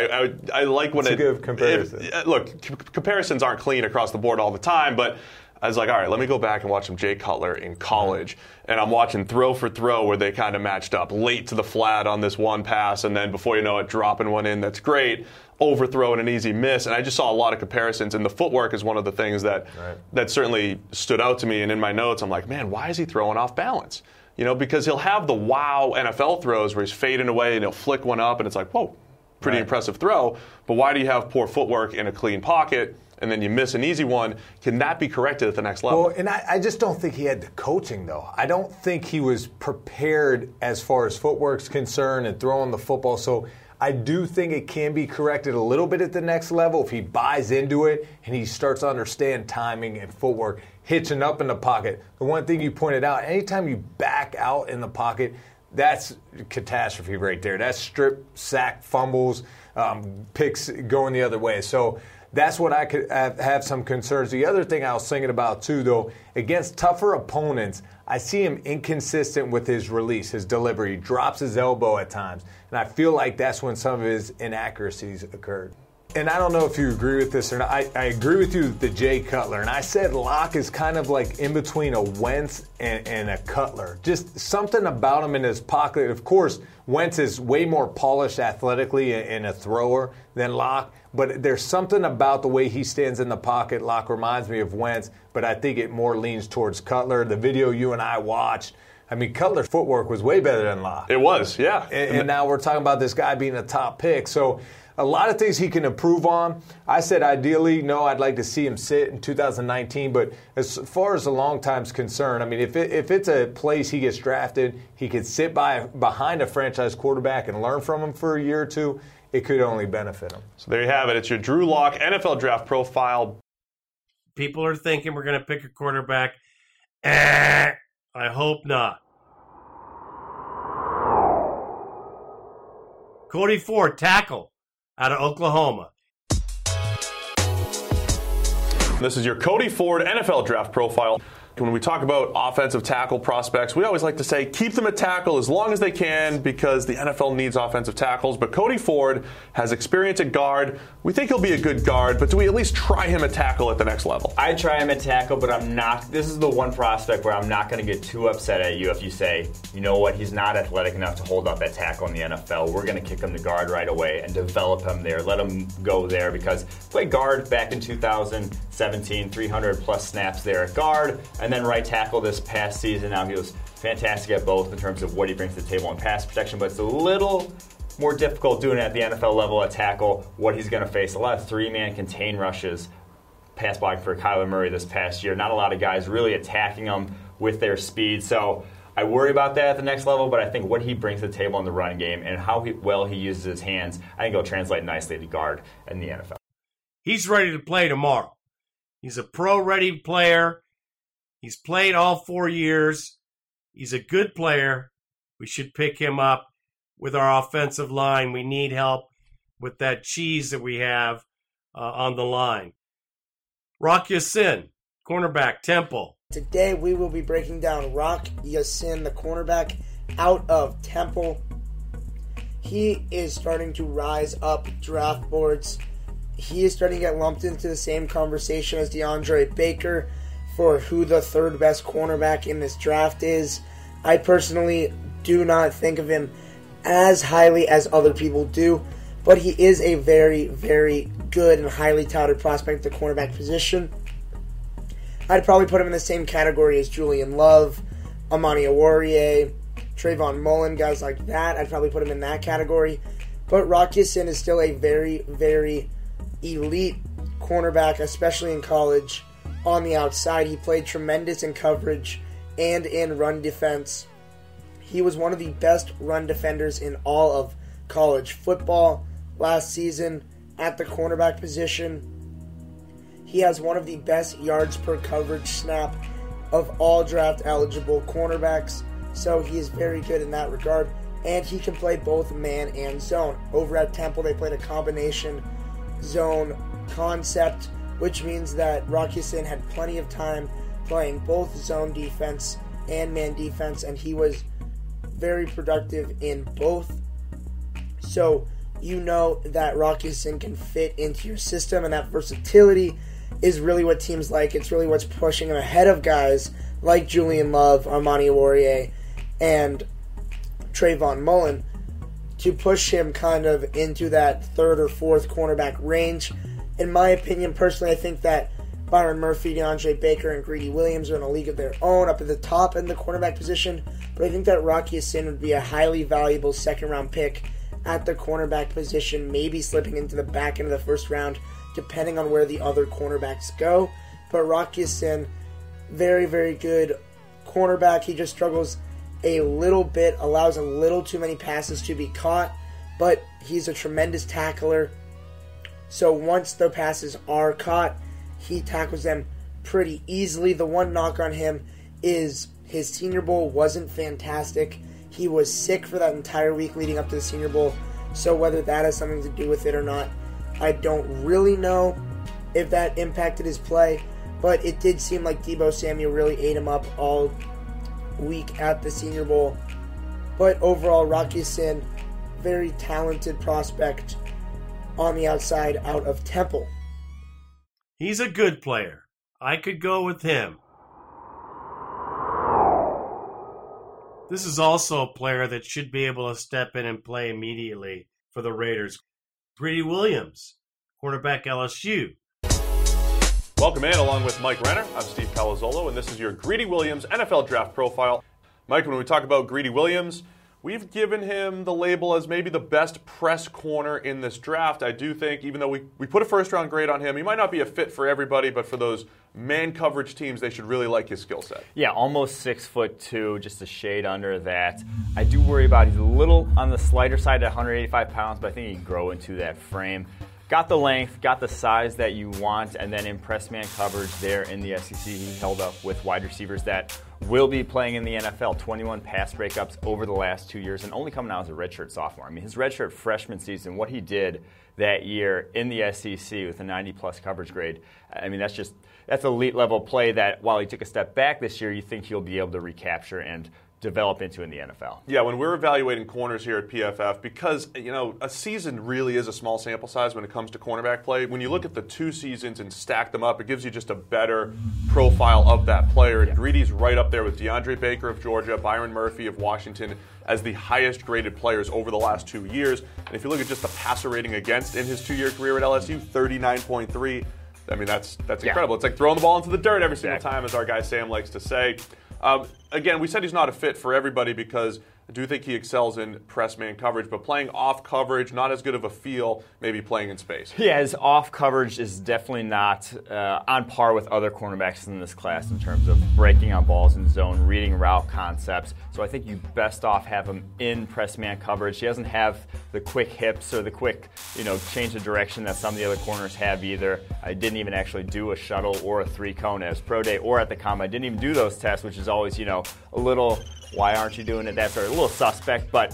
I, I like when It's a it. good comparison. it- look, c- comparisons aren't clean across the board all the time, but I was like, all right, let me go back and watch some Jay Cutler in college. And I'm watching throw for throw where they kind of matched up late to the flat on this one pass, and then before you know it, dropping one in that's great, overthrow and an easy miss. And I just saw a lot of comparisons, and the footwork is one of the things that that certainly stood out to me. And in my notes, I'm like, man, why is he throwing off balance? You know, because he'll have the wow NFL throws where he's fading away and he'll flick one up, and it's like, whoa, pretty Right. impressive throw. But why do you have poor footwork in a clean pocket? And then you miss an easy one. Can that be corrected at the next level? Well, and I, I just don't think he had the coaching, though. I don't think he was prepared as far as footwork's concerned and throwing the football. So I do think it can be corrected a little bit at the next level if he buys into it and he starts to understand timing and footwork, hitching up in the pocket. The one thing you pointed out, anytime you back out in the pocket, that's catastrophe right there. That's strip, sack, fumbles, um, picks going the other way. So that's what I could have, some concerns. The other thing I was thinking about too, though, against tougher opponents, I see him inconsistent with his release, his delivery. He drops his elbow at times, and I feel like that's when some of his inaccuracies occurred. And I don't know if you agree with this or not. I, I agree with you, with the Jay Cutler. And I said Lock is kind of like in between a Wentz and, and a Cutler. Just something about him in his pocket. Of course, Wentz is way more polished athletically and, and a thrower than Lock. But there's something about the way he stands in the pocket. Lock reminds me of Wentz, but I think it more leans towards Cutler. The video you and I watched. I mean, Cutler's footwork was way better than Lock. It was, yeah. And, and now we're talking about this guy being a top pick. So a lot of things he can improve on. I said ideally, no, I'd like to see him sit in 2019. But as far as the long time's concerned, I mean, if, it, if it's a place he gets drafted, he could sit by behind a franchise quarterback and learn from him for a year or two. It could only benefit him. So there you have it. It's your Drew Lock NFL draft profile. People are thinking we're going to pick a quarterback. Eh, I hope not. Cody Ford, tackle out of Oklahoma. This is your Cody Ford NFL draft profile. When we talk about offensive tackle prospects, we always like to say keep them at tackle as long as they can because the NFL needs offensive tackles. But Cody Ford has experience at guard. We think he'll be a good guard, but do we at least try him at tackle at the next level? I try him at tackle, but I'm not. This is the one prospect where I'm not going to get too upset at you if you say, you know what, he's not athletic enough to hold up at tackle in the NFL. We're going to kick him to guard right away and develop him there. Let him go there because played guard back in 2017, 300 plus snaps there at guard, and then right tackle this past season. Now he was fantastic at both in terms of what he brings to the table in pass protection, but it's a little more difficult doing it at the NFL level at tackle. What he's going to face a lot of three-man contain rushes pass block for Kyler Murray this past year. Not a lot of guys really attacking him with their speed. So I worry about that at the next level, but I think what he brings to the table in the run game and how he, well he uses his hands, I think it'll translate nicely to guard in the NFL. He's ready to play tomorrow. He's a pro ready player. He's played all four years. He's a good player. We should pick him up with our offensive line. We need help with that cheese that we have uh, on the line. Rock Sin, cornerback, Temple. Today we will be breaking down Rock Ya-Sin, the cornerback out of Temple. He is starting to rise up draft boards. He is starting to get lumped into the same conversation as DeAndre Baker for who the third best cornerback in this draft is. I personally do not think of him as highly as other people do, but he is a very, very good and highly touted prospect at the cornerback position. I'd probably put him in the same category as Julian Love, Amani Oruwariye, Trayvon Mullen, guys like that. I'd probably put him in that category. But Rock Ya-Sin is still a very, very elite cornerback, especially in college. On the outside, he played tremendous in coverage and in run defense. He was one of the best run defenders in all of college football last season at the cornerback position. He has one of the best yards per coverage snap of all draft eligible cornerbacks, so he is very good in that regard. And he can play both man and zone. Over at Temple, they played a combination zone concept, which means that Rock Ya-Sin had plenty of time playing both zone defense and man defense, and he was very productive in both. So you know that Rock Ya-Sin can fit into your system, and that versatility is really what teams like. It's really what's pushing him ahead of guys like Julian Love, Amani Oruwariye, and Trayvon Mullen to push him kind of into that third or fourth cornerback range. In my opinion, personally, I think that Byron Murphy, DeAndre Baker, and Greedy Williams are in a league of their own up at the top in the cornerback position. But I think that Rock Ya-Sin would be a highly valuable second round pick at the cornerback position, maybe slipping into the back end of the first round, depending on where the other cornerbacks go. But Rock Ya-Sin, very, very good cornerback. He just struggles a little bit, allows a little too many passes to be caught, but he's a tremendous tackler. So once the passes are caught, he tackles them pretty easily. The one knock on him is his Senior Bowl wasn't fantastic. He was sick for that entire week leading up to the Senior Bowl. So whether that has something to do with it or not, I don't really know if that impacted his play. But it did seem like Deebo Samuel really ate him up all week at the Senior Bowl. But overall, Rocky Ya-Sin, very talented prospect on the outside out of Temple. He's a good player. I could go with him. This is also a player that should be able to step in and play immediately for the Raiders. Greedy Williams, quarterback LSU. Welcome in, along with Mike Renner. I'm Steve Palazzolo, and this is your Greedy Williams NFL Draft Profile. Mike, when we talk about Greedy Williams, we've given him the label as maybe the best press corner in this draft. I do think, even though we, we put a first round grade on him, he might not be a fit for everybody, but for those man coverage teams, they should really like his skill set. Yeah, almost six foot two, just a shade under that. I do worry about he's a little on the slighter side at 185 pounds, but I think he can grow into that frame. Got the length, got the size that you want, and then in press man coverage there in the SEC, he held up with wide receivers that will be playing in the NFL. 21 pass breakups over the last two years, and only coming out as a redshirt sophomore. I mean, his redshirt freshman season, what he did that year in the SEC with a 90 plus coverage grade, I mean, that's just that's elite level play that while he took a step back this year, you think he'll be able to recapture and develop into in the NFL. Yeah, when we're evaluating corners here at PFF, because you know a season really is a small sample size when it comes to cornerback play. When you look at the two seasons and stack them up, it gives you just a better profile of that player. And Greedy's right up there with DeAndre Baker of Georgia, Byron Murphy of Washington as the highest graded players over the last two years. And if you look at just the passer rating against in his two-year career at LSU, 39.3. I mean, that's that's incredible. It's like throwing the ball into the dirt every single time, as our guy Sam likes to say. Um, again, we said he's not a fit for everybody because I do think he excels in press man coverage, but playing off coverage, not as good of a feel, maybe playing in space. Yeah, his off coverage is definitely not uh, on par with other cornerbacks in this class in terms of breaking on balls in zone, reading route concepts. So I think you best off have him in press man coverage. He doesn't have the quick hips or the quick, you know, change of direction that some of the other corners have either. I didn't even actually do a shuttle or a three cone as pro day or at the combine. I didn't even do those tests, which is always, you know, a little why aren't you doing it? That's a little suspect, but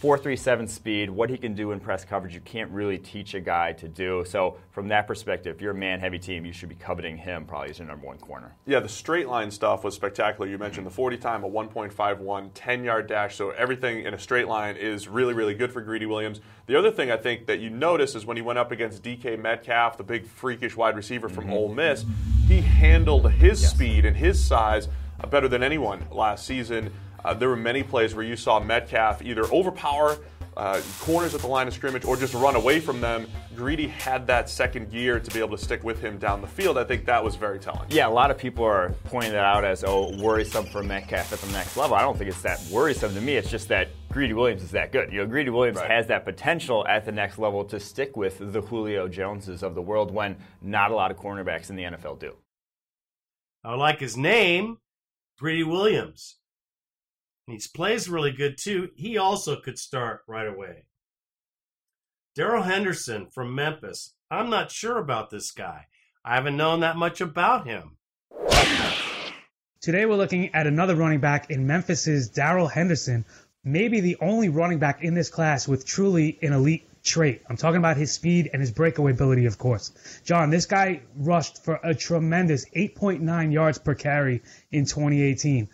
437 speed, what he can do in press coverage, you can't really teach a guy to do. So, from that perspective, if you're a man heavy team, you should be coveting him probably as your number one corner. Yeah, the straight line stuff was spectacular. You mentioned the 40 time, a 1.51, 10 yard dash. So, everything in a straight line is really, really good for Greedy Williams. The other thing I think that you notice is when he went up against DK Metcalf, the big freakish wide receiver from mm-hmm. Ole Miss, he handled his yes. speed and his size better than anyone last season. Uh, there were many plays where you saw Metcalf either overpower uh, corners at the line of scrimmage or just run away from them. Greedy had that second gear to be able to stick with him down the field. I think that was very telling. Yeah, a lot of people are pointing that out as, oh, worrisome for Metcalf at the next level. I don't think it's that worrisome to me. It's just that Greedy Williams is that good. You know, Greedy Williams right. has that potential at the next level to stick with the Julio Joneses of the world when not a lot of cornerbacks in the NFL do. I like his name, Greedy Williams and he plays really good too, he also could start right away. Darrell Henderson from Memphis. I'm not sure about this guy. I haven't known that much about him. Today we're looking at another running back in Memphis's Darrell Henderson, maybe the only running back in this class with truly an elite trait. I'm talking about his speed and his breakaway ability, of course. John, this guy rushed for a tremendous 8.9 yards per carry in 2018.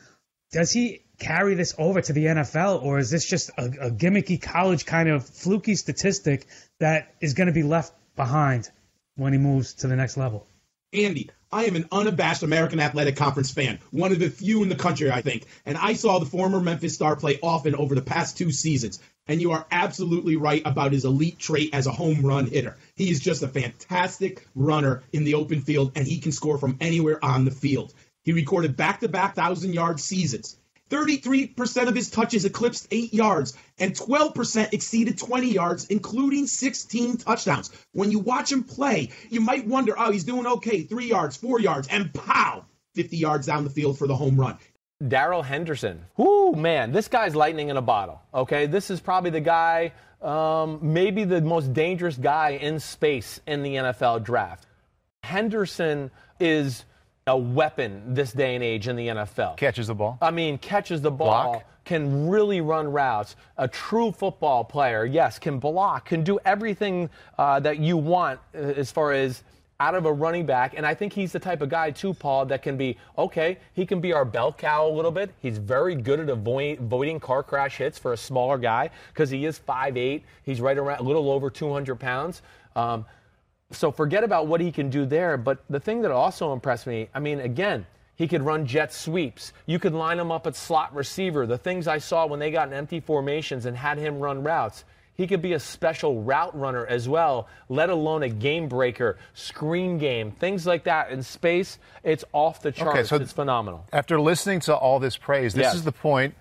Does he carry this over to the NFL, or is this just a, a gimmicky college kind of fluky statistic that is going to be left behind when he moves to the next level? Andy, I am an unabashed American Athletic Conference fan, one of the few in the country, I think. And I saw the former Memphis star play often over the past two seasons. And you are absolutely right about his elite trait as a home run hitter. He is just a fantastic runner in the open field, and he can score from anywhere on the field. He recorded back to back 1,000 yard seasons. 33% of his touches eclipsed 8 yards, and 12% exceeded 20 yards, including 16 touchdowns. When you watch him play, you might wonder, oh, he's doing okay, 3 yards, 4 yards, and pow, 50 yards down the field for the home run. Darrell Henderson. Whoo, man, this guy's lightning in a bottle. Okay, this is probably the guy, um, maybe the most dangerous guy in space in the NFL draft. Henderson is a weapon this day and age in the NFL. Catches the ball. I mean, catches the ball, Block. can really run routes. A true football player, yes, can block, can do everything uh, that you want uh, as far as out of a running back. And I think he's the type of guy, too, Paul, that can be okay, he can be our bell cow a little bit. He's very good at avoid, avoiding car crash hits for a smaller guy because he is 5'8. He's right around a little over 200 pounds. Um, so forget about what he can do there. But the thing that also impressed me, I mean, again, he could run jet sweeps. You could line him up at slot receiver. The things I saw when they got in empty formations and had him run routes. He could be a special route runner as well, let alone a game breaker, screen game, things like that. In space, it's off the charts. so it's phenomenal. After listening to all this praise, this Yes. is the point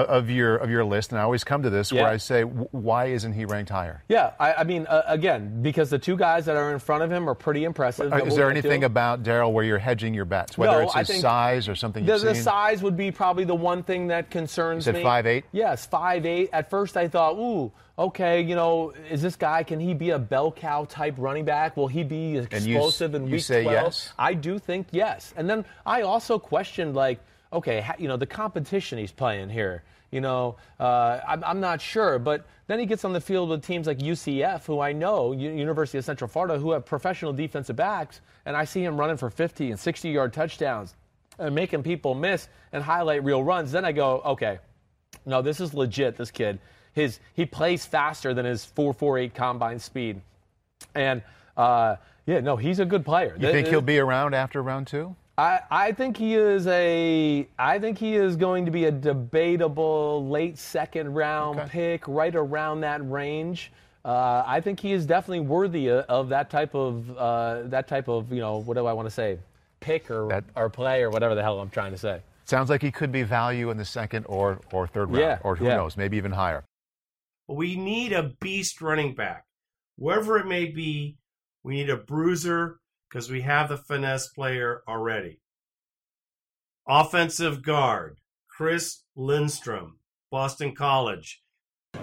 of your of your list, and I always come to this where I say, why isn't he ranked higher? Yeah, I, I mean, uh, again, because the two guys that are in front of him are pretty impressive. Uh, that Is there get to. anything about Darrell where you're hedging your bets, whether No, it's his size or something The, the size would be probably the one thing that concerns You said me. 5'8"? Yes, five eight. At first, I thought, ooh, okay, you know, is this guy? Can he be a bell cow type running back? Will he be And you explosive in you week say 12? yes? I do think yes. And then I also questioned, like, okay, you know, the competition he's playing here. You know, uh, I'm, I'm not sure, but then he gets on the field with teams like UCF, who I know, U- University of Central Florida, who have professional defensive backs, and I see him running for 50 and 60 yard touchdowns and making people miss and highlight reel runs. Then I go, okay, no, this is legit. This kid, his he plays faster than his 4.48 combine speed, and uh, yeah, no, he's a good player. You think he'll be around after round two? I, I think he is a I think he is going to be a debatable late second round pick, right around that range. Uh, I think he is definitely worthy of, of that type of uh, that type of you know what do I want to say, pick or or play or whatever the hell I'm trying to say. Sounds like he could be value in the second or, or third round, Yeah, or who yeah. knows, maybe even higher. We need a beast running back. Wherever it may be, we need a bruiser because we have the finesse player already. Offensive guard, Chris Lindstrom, Boston College.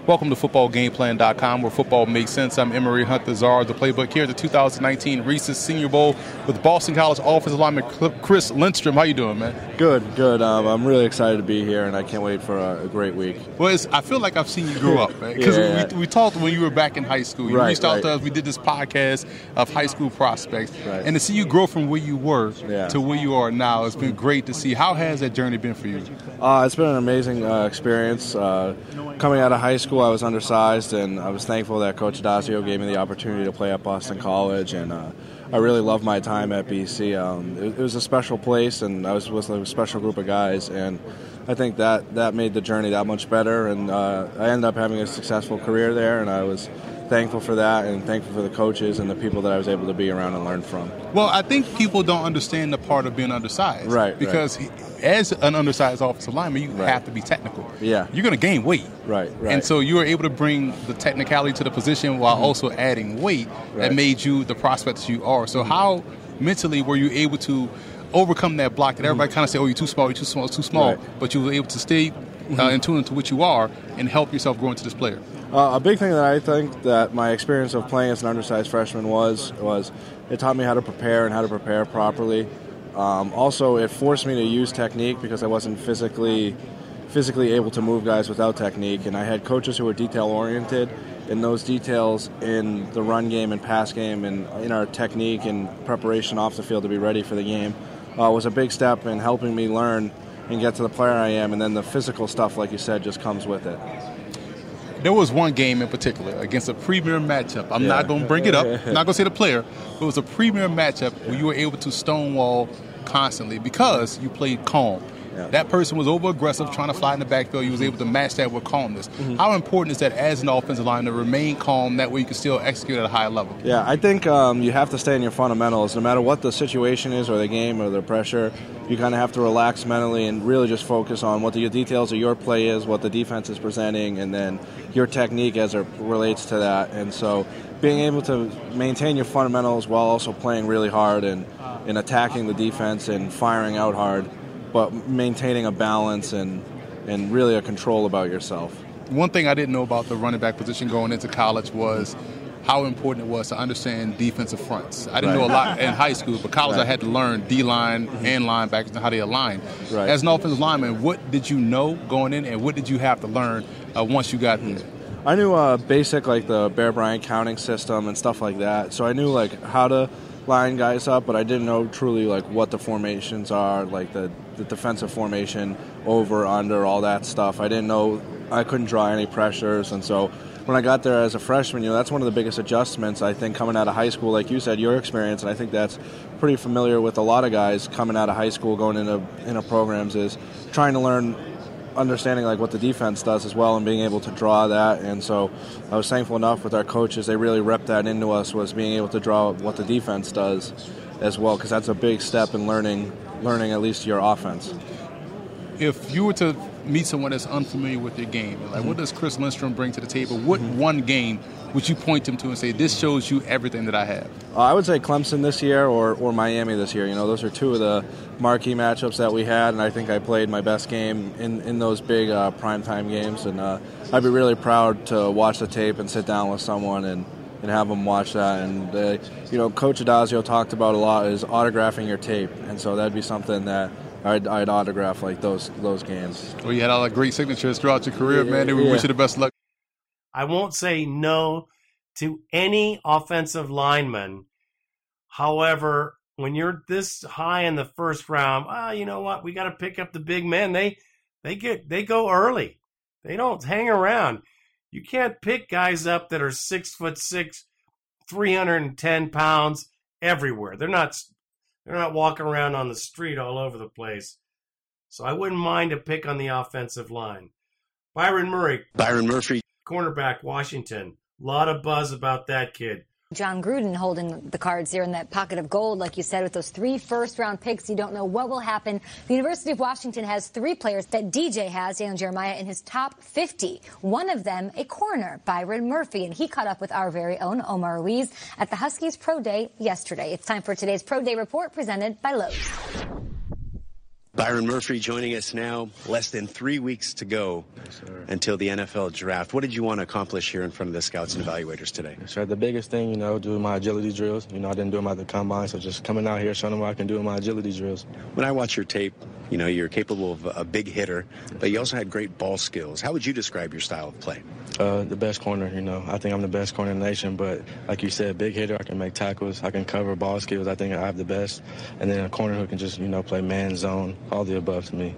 Welcome to FootballGamePlan.com, where football makes sense. I'm Emery Hunt, the czar of the playbook here at the 2019 Reese's Senior Bowl with Boston College offensive lineman Chris Lindstrom. How you doing, man? Good, good. Um, I'm really excited to be here, and I can't wait for a, a great week. Well, it's, I feel like I've seen you grow up, man. Because Yeah. we, we talked when you were back in high school. You Right, reached out right. to us. We did this podcast of high school prospects, Right. and to see you grow from where you were Yeah. to where you are now, it's been great to see. How has that journey been for you? Uh, it's been an amazing uh, experience. Uh, coming out of high school, I was undersized, and I was thankful that Coach Addazio gave me the opportunity to play at Boston College, and uh, I really loved my time at BC. Um, it, it was a special place, and I was with a special group of guys, and I think that that made the journey that much better. And uh, I ended up having a successful career there, and I was thankful for that, and thankful for the coaches and the people that I was able to be around and learn from. Well, I think people don't understand the part of being undersized. Right, Because he- as an undersized offensive lineman, you have to be technical. Yeah. You're going to gain weight. Right, right. And so you were able to bring the technicality to the position while mm-hmm. also adding weight Right. that made you the prospect you are. So mm-hmm. how mentally were you able to overcome that block that everybody mm-hmm. kind of say, oh, you're too small, you're too small, too small, Right. but you were able to stay uh, in tune to what you are and help yourself grow into this player? Uh, a big thing that I think that my experience of playing as an undersized freshman was was it taught me how to prepare and how to prepare properly. Um, also, it forced me to use technique because I wasn't physically physically able to move guys without technique, and I had coaches who were detail oriented. And those details in the run game and pass game and in our technique and preparation off the field to be ready for the game uh, was a big step in helping me learn and get to the player I am. And then the physical stuff, like you said, just comes with it. There was one game in particular against a premier matchup. I'm Yeah. not going to bring it up. I'm not going to say the player. But it was a premier matchup where you were able to stonewall constantly because you played calm. That person was over aggressive, trying to fly in the backfield. You was able to match that with calmness. How important is that as an offensive line to remain calm? That way you can still execute at a high level. Yeah, I think um, you have to stay in your fundamentals. No matter what the situation is, or the game, or the pressure, you kind of have to relax mentally and really just focus on what the details of your play is, what the defense is presenting, and then your technique as it relates to that. And so, being able to maintain your fundamentals while also playing really hard and, and attacking the defense and firing out hard, but maintaining a balance and and really a control about yourself. One thing I didn't know about the running back position going into college was how important it was to understand defensive fronts. I didn't Right. know a lot in high school, but college I had to learn D line and linebackers and how they align. Right. As an offensive lineman, what did you know going in, and what did you have to learn uh, once you got there? I knew uh, basic like the Bear Bryant counting system and stuff like that. So I knew like how to line guys up, but I didn't know truly like what the formations are, like the, the defensive formation, over, under, all that stuff. I didn't know. I couldn't draw any pressures, and so when I got there as a freshman, you know that's one of the biggest adjustments I think coming out of high school. Like you said, your experience, and I think that's pretty familiar with a lot of guys coming out of high school, going into into programs, is trying to learn understanding like what the defense does as well and being able to draw that and so I was thankful enough with our coaches they really repped that into us was being able to draw what the defense does as well because that's a big step in learning learning at least your offense If you were to meet someone that's unfamiliar with your game, like Mm-hmm. what does Chris Lindstrom bring to the table? What one game would you point them to and say, this shows you everything that I have? Uh, I would say Clemson this year or, or Miami this year. You know, those are two of the marquee matchups that we had, and I think I played my best game in, in those big uh, primetime games. And uh, I'd be really proud to watch the tape and sit down with someone and, and have them watch that. And, uh, you know, Coach Addazio talked about a lot is autographing your tape. And so that'd be something that I'd, I'd autograph like those those games. Well, you had all the great signatures throughout your career, man, and we Yeah. wish you the best of luck. I won't say no to any offensive lineman. However, when you're this high in the first round, ah, you know what? We got to pick up the big men. They they get they go early. They don't hang around. You can't pick guys up that are six foot six, three hundred and ten pounds everywhere. They're not they're not walking around on the street all over the place. So I wouldn't mind a pick on the offensive line. Byron Murray, Byron Murphy. cornerback, Washington. A lot of buzz about that kid. Jon Gruden holding the cards here in that pocket of gold, like you said, with those three first round picks. You don't know what will happen. The University of Washington has three players that DJ has, Daniel Jeremiah, in his top 50. One of them, a corner, Byron Murphy, and he caught up with our very own Omar Ruiz at the Huskies Pro Day yesterday. It's time for today's Pro Day report presented by Lowe's. Byron Murphy joining us now. Less than three weeks to go until the NFL draft. What did you want to accomplish here in front of the scouts and evaluators today? Sure, the biggest thing, you know, doing my agility drills. You know, I didn't do them at the combine, so just coming out here, showing them what I can do in my agility drills. When I watch your tape, you know, you're capable of a big hitter, but you also had great ball skills. How would you describe your style of play? Uh, the best corner, you know, I think I'm the best corner in the nation, but like you said, big hitter, I can make tackles, I can cover ball skills, I think I have the best. And then a corner who can just, you know, play man zone, all the above to me.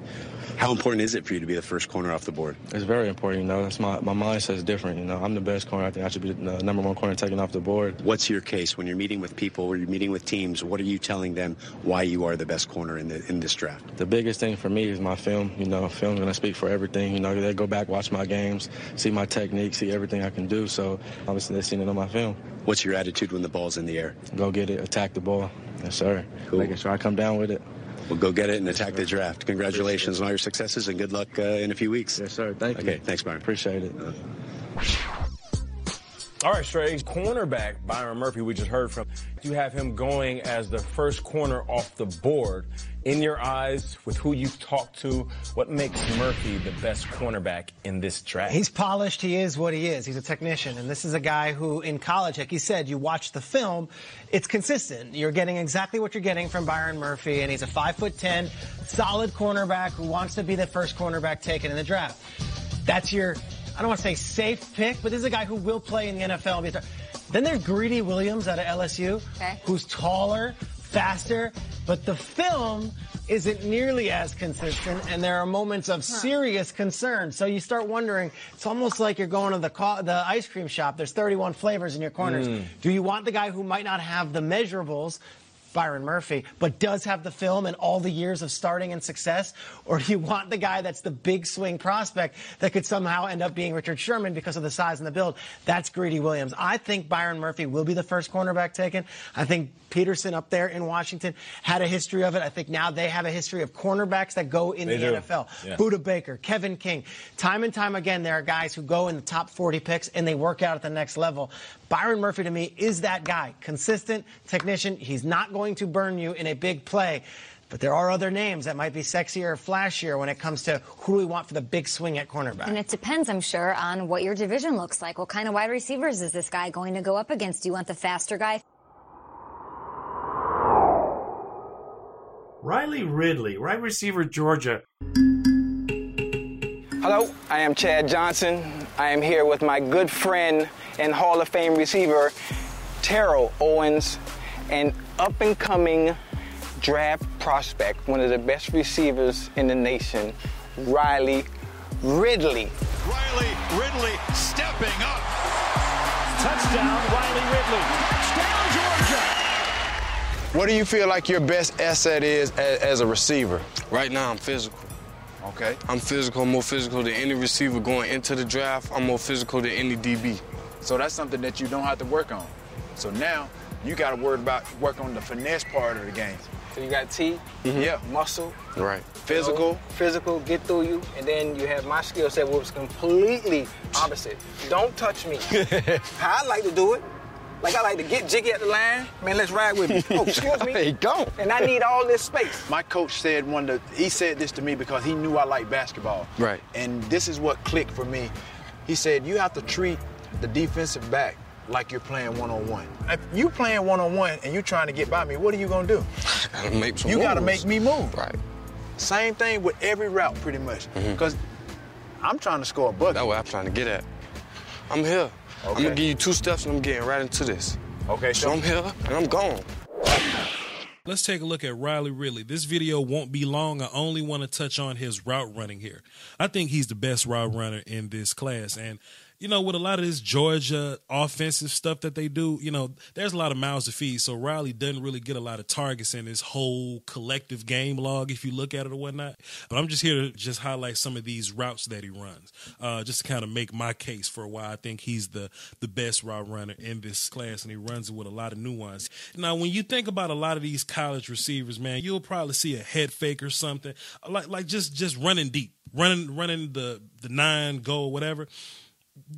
How important is it for you to be the first corner off the board? It's very important, you know. That's my my mindset is different, you know. I'm the best corner. I think I should be the uh, number one corner taken off the board. What's your case when you're meeting with people, when you're meeting with teams? What are you telling them why you are the best corner in the in this draft? The biggest thing for me is my film. You know, film's gonna speak for everything. You know, they go back, watch my games, see my technique, see everything I can do. So obviously they've seen it on my film. What's your attitude when the ball's in the air? Go get it, attack the ball. Yes, sir. Cool. Making sure I come down with it. Well, go get it and attack the draft. Congratulations on all your successes and good luck uh, in a few weeks. Yes, sir. Thank you. Okay, thanks, Byron. Appreciate it. All right, Strays, cornerback Byron Murphy, we just heard from. You have him going as the first corner off the board. In your eyes, with who you've talked to, what makes Murphy the best cornerback in this draft? He's polished. He is what he is. He's a technician. And this is a guy who, in college, like he said, you watch the film, it's consistent. You're getting exactly what you're getting from Byron Murphy. And he's a 5'10, solid cornerback who wants to be the first cornerback taken in the draft. That's your, I don't want to say safe pick, but this is a guy who will play in the NFL. and be a star. Then there's Greedy Williams out of LSU, Okay. who's taller, faster, but the film isn't nearly as consistent, and there are moments of serious concern. So you start wondering. It's almost like you're going to the co- the ice cream shop. There's 31 flavors in your corners. Mm. Do you want the guy who might not have the measurables? Byron Murphy, but does have the film and all the years of starting and success? Or do you want the guy that's the big swing prospect that could somehow end up being Richard Sherman because of the size and the build? That's Greedy Williams. I think Byron Murphy will be the first cornerback taken. I think Petersen up there in Washington had a history of it. I think now they have a history of cornerbacks that go in They the do. NFL. Yeah. Budda Baker, Kevin King. Time and time again, there are guys who go in the top 40 picks and they work out at the next level. Byron Murphy, to me, is that guy. Consistent technician. He's not going to burn you in a big play. But there are other names that might be sexier or flashier when it comes to who do we want for the big swing at cornerback. And it depends, I'm sure, on what your division looks like. What kind of wide receivers is this guy going to go up against? Do you want the faster guy? Riley Ridley, right receiver, Georgia. Hello, I am Chad Johnson. I am here with my good friend and Hall of Fame receiver, Terrell Owens, an up and coming draft prospect, one of the best receivers in the nation, Riley Ridley. Riley Ridley stepping up. Touchdown, Riley Ridley. Touchdown, Georgia. What do you feel like your best asset is as, as a receiver? Right now, I'm physical. Okay. I'm physical, I'm more physical than any receiver going into the draft. I'm more physical than any DB. So that's something that you don't have to work on. So now you got to worry about work on the finesse part of the game. So you got T, mm-hmm. Yeah. muscle, Right. physical, physical, get through you, and then you have my skill set, which is completely opposite. Don't touch me. How I like to do it. Like I like to get jiggy at the line. Man, let's ride with me. Oh, excuse me. Hey, go. And I need all this space. My coach said one of the, he said this to me because he knew I liked basketball. Right. And this is what clicked for me. He said you have to treat the defensive back like you're playing one on one. If you playing one on one and you're trying to get by me, what are you gonna do? Gotta make some you gotta make me move. Right. Same thing with every route, pretty much. Mm-hmm. Because I'm trying to score a bucket. That's what I'm trying to get at. I'm here. I'm gonna give you two steps and I'm getting right into this. Okay, so I'm here and I'm gone. Let's take a look at Riley Ridley. This video won't be long. I only want to touch on his route running here. I think he's the best route runner in this class. And, you know, with a lot of this Georgia offensive stuff that they do, you know, there's a lot of mouths to feed. So Riley doesn't really get a lot of targets in his whole collective game log, if you look at it or whatnot. But I'm just here to just highlight some of these routes that he runs, uh, just to kind of make my case for why I think he's the, the best route runner in this class. And he runs it with a lot of nuance. Now, when you think about a lot of these college receivers, man, you'll probably see a head fake or something, like like just just running deep, running running the the nine goal whatever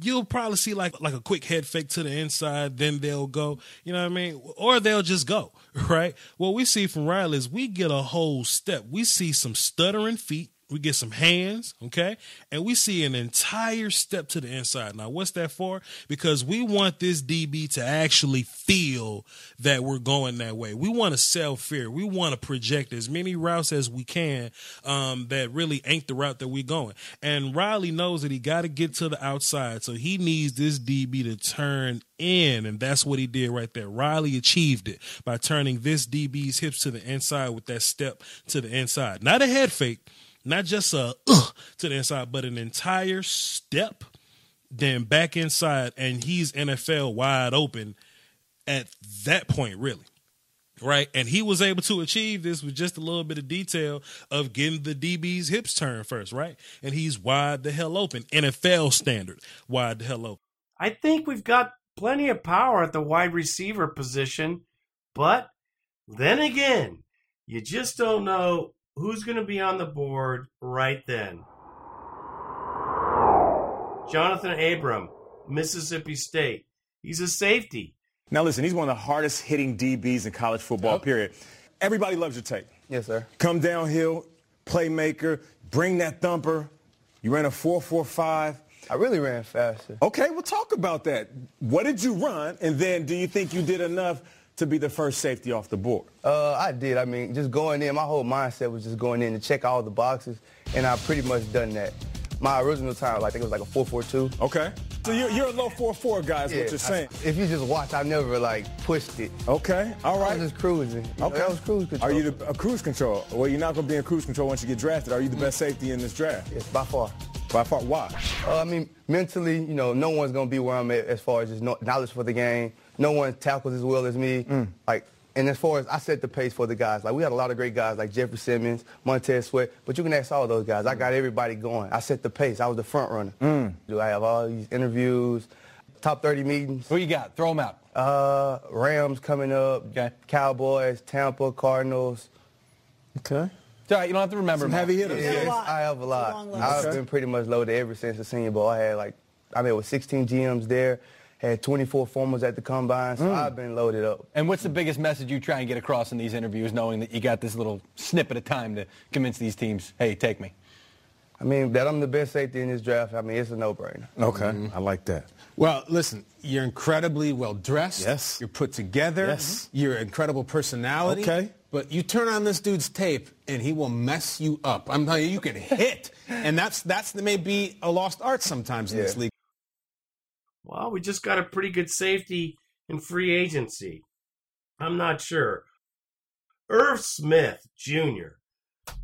you'll probably see like like a quick head fake to the inside, then they'll go, you know what I mean? Or they'll just go, right? What we see from Riley is we get a whole step. We see some stuttering feet. We get some hands, okay? And we see an entire step to the inside. Now, what's that for? Because we want this DB to actually feel that we're going that way. We want to sell fear. We want to project as many routes as we can um, that really ain't the route that we're going. And Riley knows that he got to get to the outside. So he needs this DB to turn in. And that's what he did right there. Riley achieved it by turning this DB's hips to the inside with that step to the inside. Not a head fake, not just a uh, to the inside, but an entire step, then back inside. And he's NFL wide open at that point, really right? And he was able to achieve this with just a little bit of detail of getting the DB's hips turned first, right? And he's wide the hell open, NFL standard, wide the hell open. I think we've got plenty of power at the wide receiver position, but then again, you just don't know who's going to be on the board right then. Johnathan Abram, Mississippi State. He's a safety. Now listen, he's one of the hardest hitting DBs in college football, period. Everybody loves your tape. Yes, sir. Come downhill, playmaker, bring that thumper. You ran a 4.45. I really ran faster. Okay, we'll talk about that. What did you run? And then do you think you did enough to be the first safety off the board? Uh, I did. I mean, just going in, my whole mindset was just going in to check all the boxes, and I pretty much done that. My original time, I think it was like a 4.42. Okay. So you're, you're a low 4-4 guy is Yeah, what you're saying. I- if you just watch, I never like pushed it. Okay, all right. I was just cruising. You know, Okay. that was cruise control. Are you the, a cruise control? Well, you're not going to be in cruise control once you get drafted. Are you the best safety in this draft? Yes, by far. By far, why? Uh, I mean, mentally, you know, no one's gonna be where I'm at as far as just knowledge for the game. No one tackles as well as me. Mm. Like, and as far as I set the pace for the guys. Like, we had a lot of great guys like Jeffrey Simmons, Montez Sweat, but you can ask all those guys. I got everybody going. I set the pace. I was the front runner. Mm. Do I have all these interviews, top 30 meetings? Who you got? Throw them out. Uh, Rams coming up. Okay. Cowboys, Tampa, Cardinals. Okay. It's all right, you don't have to remember Some them heavy hitters. Yes, I have a lot. I've Okay. been pretty much loaded ever since the Senior Bowl. I had like, I mean, with 16 GMs there, had 24 formals at the combine, so Mm. I've been loaded up. And what's the biggest message you try and get across in these interviews, knowing that you got this little snippet of time to convince these teams, hey, take me? I mean, that I'm the best safety in this draft. I mean, it's a no-brainer. Okay, I like that. Well, listen, you're incredibly well dressed. Yes. You're put together. Yes. You're an incredible personality. Okay. But you turn on this dude's tape and he will mess you up. I'm telling you, you can hit. and that's that's maybe a lost art sometimes in this league. Well, we just got a pretty good safety in free agency. I'm not sure. Irv Smith Jr.,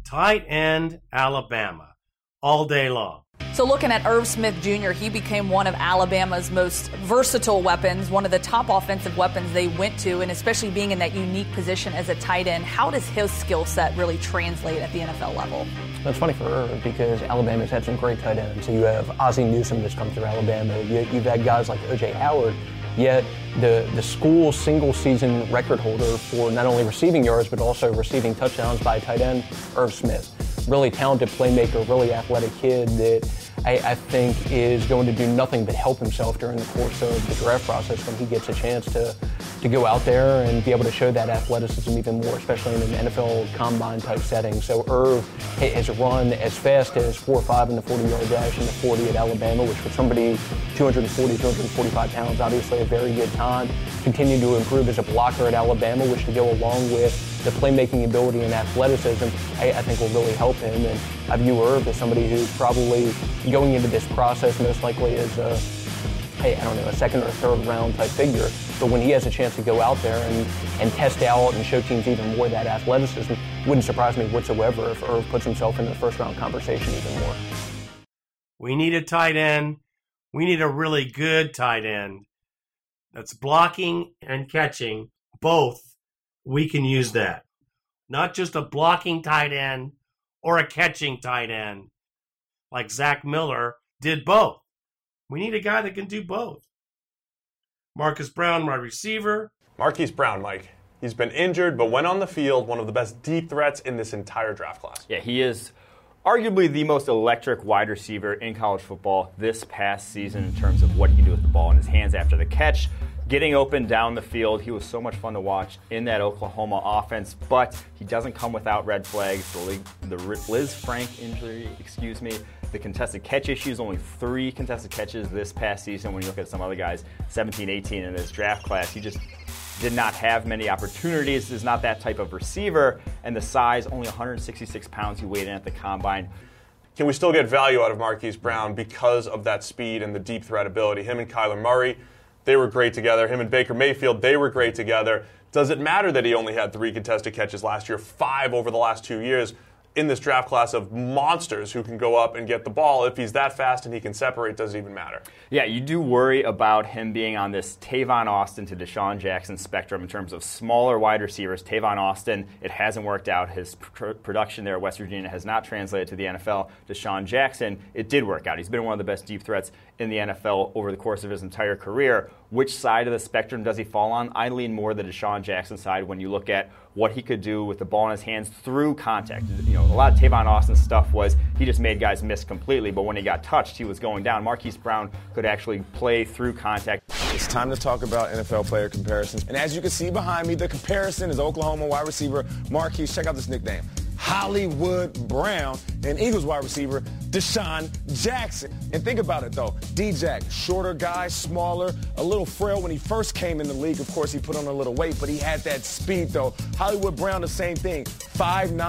tight end, Alabama, all day long. So, looking at Irv Smith Jr., he became one of Alabama's most versatile weapons, one of the top offensive weapons they went to, and especially being in that unique position as a tight end. How does his skill set really translate at the NFL level? That's funny for Irv because Alabama's had some great tight ends. So you have Ozzie Newsome that's come through Alabama. You, you've had guys like O.J. Howard. Yet the the school single season record holder for not only receiving yards but also receiving touchdowns by tight end Irv Smith. Really talented playmaker, really athletic kid that I, I think is going to do nothing but help himself during the course of the draft process when he gets a chance to to go out there and be able to show that athleticism even more, especially in an NFL combine type setting. So Irv has run as fast as 4-5 in the 40-yard dash and the 40 at Alabama, which for somebody 240, 245 pounds, obviously a very good time. Continued to improve as a blocker at Alabama, which to go along with the playmaking ability and athleticism, I, I think will really help him. And I view Irv as somebody who's probably going into this process most likely as a hey, I don't know, a second or third round type figure. But when he has a chance to go out there and, and test out and show teams even more that athleticism, wouldn't surprise me whatsoever if Irv puts himself in the first round conversation even more. We need a tight end. We need a really good tight end that's blocking and catching both. We can use that. Not just a blocking tight end or a catching tight end like Zach Miller did both. We need a guy that can do both. Marcus Brown, my receiver. Marquise Brown, Mike. He's been injured, but when on the field, one of the best deep threats in this entire draft class. Yeah, he is arguably the most electric wide receiver in college football this past season in terms of what he can do with the ball in his hands after the catch, getting open down the field. He was so much fun to watch in that Oklahoma offense, but he doesn't come without red flags. The, the Lisfranc injury, excuse me, the contested catch issues, only three contested catches this past season. When you look at some other guys, 17, 18 in this draft class, he just did not have many opportunities, is not that type of receiver, and the size, only 166 pounds he weighed in at the combine. Can we still get value out of Marquise Brown because of that speed and the deep threat ability? Him and Kyler Murray, they were great together. Him and Baker Mayfield, they were great together. Does it matter that he only had three contested catches last year, five over the last two years? In this draft class of monsters who can go up and get the ball, if he's that fast and he can separate, does it even matter? Yeah, you do worry about him being on this Tavon Austin to DeSean Jackson spectrum in terms of smaller wide receivers. Tavon Austin, it hasn't worked out. His pr- production there at West Virginia has not translated to the NFL. DeSean Jackson, it did work out. He's been one of the best deep threats in the NFL over the course of his entire career. Which side of the spectrum does he fall on? I lean more the DeSean Jackson side when you look at what he could do with the ball in his hands through contact. You know, a lot of Tavon Austin's stuff was he just made guys miss completely, but when he got touched, he was going down. Marquise Brown could actually play through contact. It's time to talk about NFL player comparisons. And as you can see behind me, the comparison is Oklahoma wide receiver Marquise. Check out this nickname. Hollywood Brown and Eagles wide receiver DeSean Jackson. And think about it though, D-Jack, shorter guy, smaller, a little frail when he first came in the league. Of course, he put on a little weight, but he had that speed though. Hollywood Brown, the same thing, 5'9",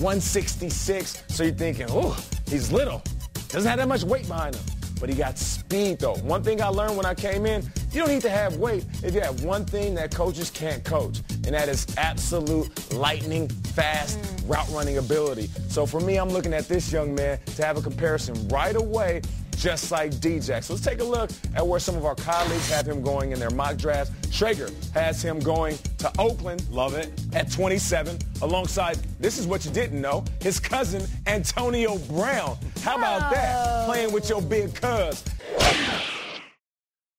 166. So you're thinking, oh, he's little. Doesn't have that much weight behind him. But he got speed though. One thing I learned when I came in, you don't need to have weight if you have one thing that coaches can't coach, and that is absolute lightning fast mm. route running ability. So for me, I'm looking at this young man to have a comparison right away just like DJ. So let's take a look at where some of our colleagues have him going in their mock drafts. Traeger has him going to Oakland. Love it. At 27, alongside, this is what you didn't know, his cousin Antonio Brown. How about that? Oh. Playing with your big cuz.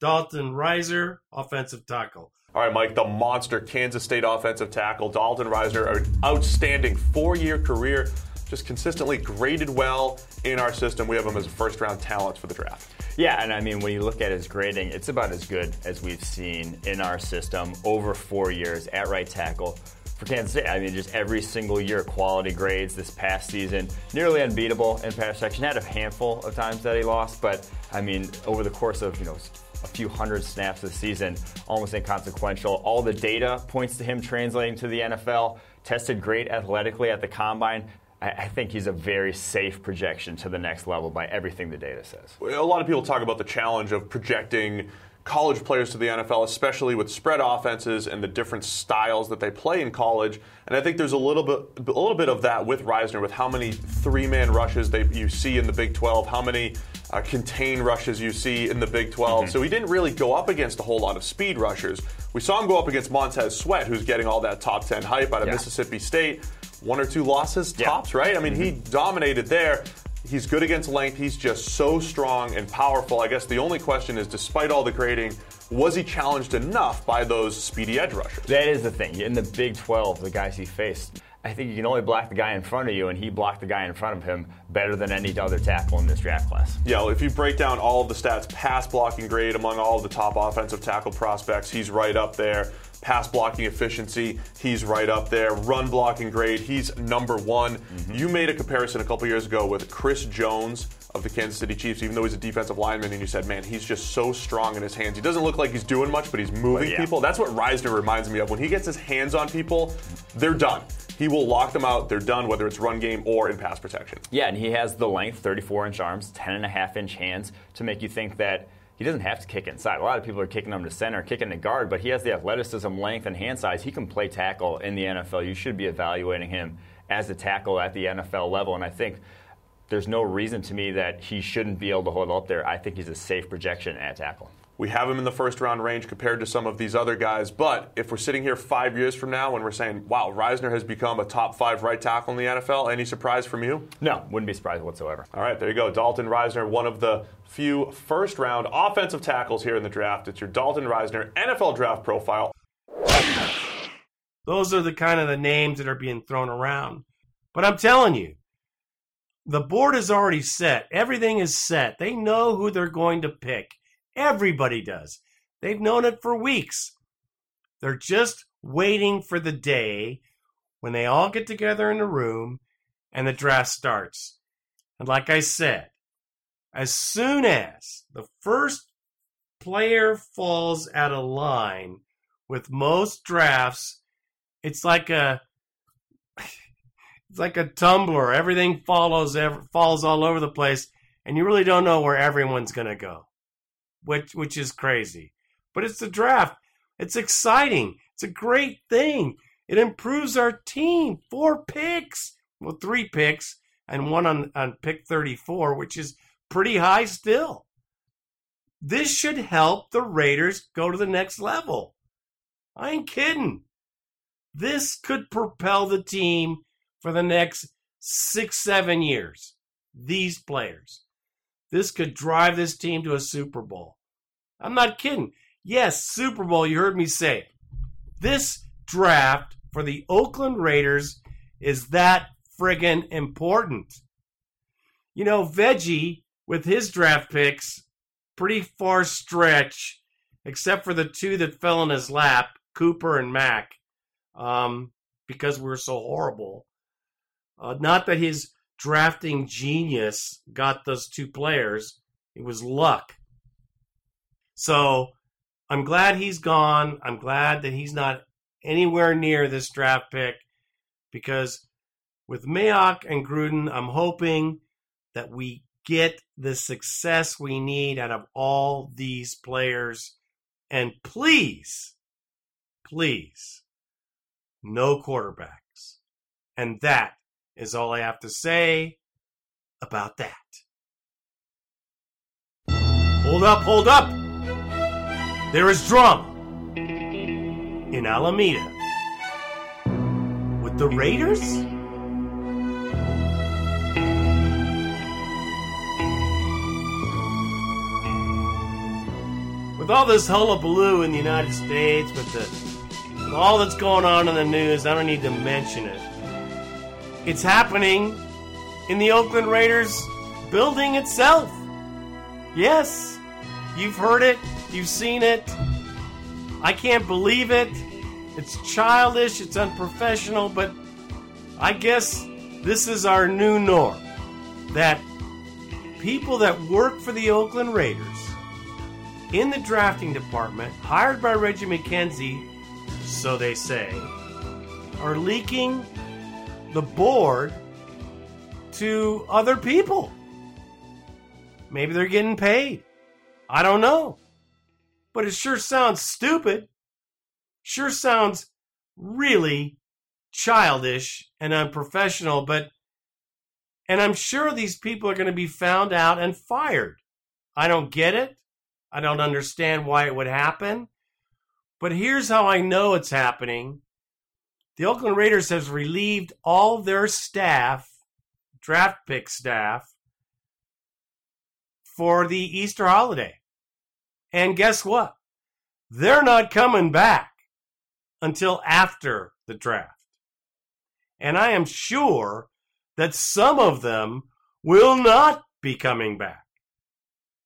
Dalton Risner, offensive tackle. All right, Mike, the monster Kansas State offensive tackle, Dalton Risner, an outstanding four year career, just consistently graded well in our system. We have him as a first round talent for the draft. Yeah, and I mean, when you look at his grading, it's about as good as we've seen in our system over four years at right tackle. For Kansas State, I mean, just every single year, quality grades this past season, nearly unbeatable in pass section. Had a handful of times that he lost, but I mean, over the course of, you know, a few hundred snaps this season, almost inconsequential. All the data points to him translating to the NFL. Tested great athletically at the combine. I, I think he's a very safe projection to the next level by everything the data says. A lot of people talk about the challenge of projecting college players to the NFL, especially with spread offenses and the different styles that they play in college. And I think there's a little bit, a little bit of that with Risner, with how many three-man rushes they, you see in the Big 12, how many uh, contain rushes you see in the Big 12. Mhm. So he didn't really go up against a whole lot of speed rushers. We saw him go up against Montez Sweat, who's getting all that top 10 hype out of Yeah. Mississippi State. One or two losses, tops, right? I mean, he mm-hmm. dominated there. He's good against length. He's just so strong and powerful. I guess the only question is, despite all the grading, was he challenged enough by those speedy edge rushers? That is the thing. In the Big 12, the guys he faced, I think you can only block the guy in front of you, and he blocked the guy in front of him better than any other tackle in this draft class. Yeah, well, if you break down all of the stats, pass blocking grade among all of the top offensive tackle prospects, he's right up there. Pass blocking efficiency, he's right up there. Run blocking grade, he's number one. Mm-hmm. You made a comparison a couple years ago with Chris Jones of the Kansas City Chiefs, even though he's a defensive lineman, and you said, man, he's just so strong in his hands. He doesn't look like he's doing much, but he's moving yeah. people. That's what Risner reminds me of. When he gets his hands on people, they're done. He will lock them out. They're done, whether it's run game or in pass protection. Yeah, and he has the length, 34 inch arms, 10 and a half inch hands to make you think that he doesn't have to kick inside. A lot of people are kicking him to center, kicking to guard, but he has the athleticism, length, and hand size. He can play tackle in the NFL. You should be evaluating him as a tackle at the NFL level, and I think there's no reason to me that he shouldn't be able to hold up there. I think he's a safe projection at tackle. We have him in the first round range compared to some of these other guys. But if we're sitting here five years from now and we're saying, wow, Risner has become a top five right tackle in the NFL, any surprise from you? No, wouldn't be surprised whatsoever. All right, there you go. Dalton Risner, one of the few first round offensive tackles here in the draft. It's your Dalton Risner NFL draft profile. Those are the kind of the names that are being thrown around. But I'm telling you, the board is already set. Everything is set. They know who they're going to pick. Everybody does. They've known it for weeks. They're just waiting for the day when they all get together in a room and the draft starts. And like I said, as soon as the first player falls out of line with most drafts, it's like a it's like a tumbler. Everything follows falls all over the place, and you really don't know where everyone's going to go, which which is crazy. But it's the draft. It's exciting. It's a great thing. It improves our team. Four picks, well, three picks, and one on on pick thirty four, which is pretty high still. This should help the Raiders go to the next level. I ain't kidding. This could propel the team for the next six, seven years. These players. This could drive this team to a Super Bowl. I'm not kidding. Yes, Super Bowl, you heard me say. This draft for the Oakland Raiders is that friggin' important. You know, Veggie, with his draft picks, pretty far stretch, except for the two that fell in his lap, Cooper and Mack, um, because we were so horrible. Uh, not that his drafting genius got those two players, it was luck. So I'm glad he's gone. I'm glad that he's not anywhere near this draft pick because with Mayock and Gruden, I'm hoping that we get the success we need out of all these players. And please, please, no quarterbacks. And that is all I have to say about that. Hold up, hold up! There is drama in Alameda with the Raiders? With all this hullabaloo in the United States, with the with all that's going on in the news, I don't need to mention it. It's happening in the Oakland Raiders building itself. Yes, you've heard it, you've seen it. I can't believe it. It's childish, it's unprofessional, but I guess this is our new norm. That people that work for the Oakland Raiders in the drafting department, hired by Reggie McKenzie, so they say, are leaking the board to other people. Maybe they're getting paid. I don't know. But it sure sounds stupid. Sure sounds really childish and unprofessional, but and I'm sure these people are going to be found out and fired. I don't get it. I don't understand why it would happen. But here's how I know it's happening. The Oakland Raiders has relieved all their staff, draft pick staff, for the Easter holiday. And guess what? They're not coming back until after the draft. And I am sure that some of them will not be coming back.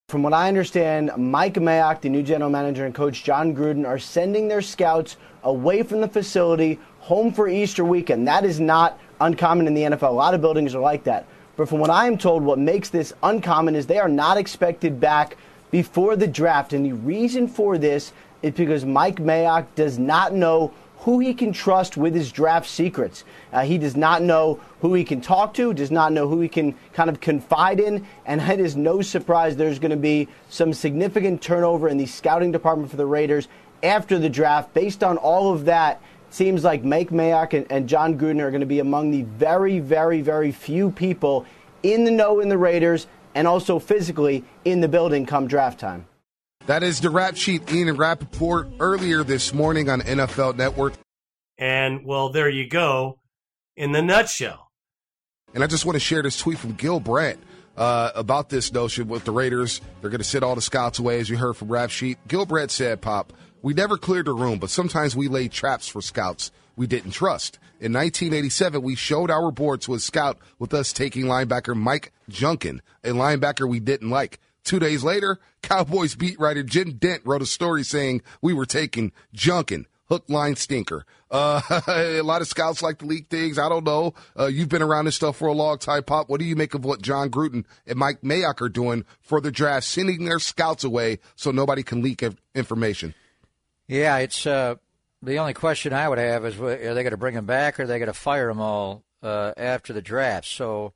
From what I understand, Mike Mayock, the new general manager, and coach Jon Gruden are sending their scouts away from the facility home for Easter weekend. That is not uncommon in the NFL. A lot of buildings are like that. But from what I am told, what makes this uncommon is they are not expected back before the draft. And the reason for this is because Mike Mayock does not know who he can trust with his draft secrets. Uh, he does not know who he can talk to, does not know who he can kind of confide in, and it is no surprise there's going to be some significant turnover in the scouting department for the Raiders after the draft. Based on all of that, seems like Mike Mayock and, and Jon Gruden are going to be among the very, very, very few people in the know in the Raiders and also physically in the building come draft time. That is the rap sheet, Ian Rapoport, earlier this morning on NFL Network. And, well, there you go in the nutshell. And I just want to share this tweet from Gil Brandt uh, about this notion with the Raiders. They're going to sit all the scouts away, as you heard from Rap Sheet. Gil Brandt said, Pop, we never cleared the room, but sometimes we laid traps for scouts we didn't trust. In 1987, we showed our board to a scout with us taking linebacker Mike Junkin, a linebacker we didn't like. Two days later, Cowboys beat writer Jim Dent wrote a story saying we were taking Junkin, hook, line, stinker. Uh, a lot of scouts like to leak things. I don't know. Uh, you've been around this stuff for a long time, Pop. What do you make of what Jon Gruden and Mike Mayock are doing for the draft, sending their scouts away so nobody can leak information? Yeah, it's uh, the only question I would have is: Are they going to bring them back, or are they going to fire them all uh, after the draft? So,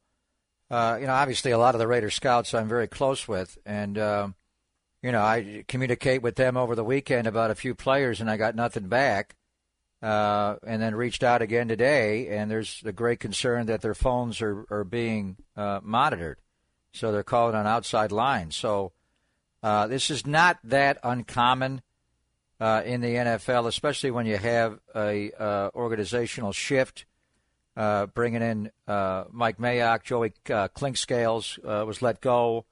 uh, you know, obviously, a lot of the Raider scouts I'm very close with, and um, you know, I communicate with them over the weekend about a few players, and I got nothing back. Uh, and then reached out again today, and there's a great concern that their phones are are being uh, monitored, so they're calling on outside lines. So uh, this is not that uncommon uh, in the NFL, especially when you have a uh, organizational shift. Uh, bringing in uh, Mike Mayock, Joey uh, Clinkscales uh, was let go,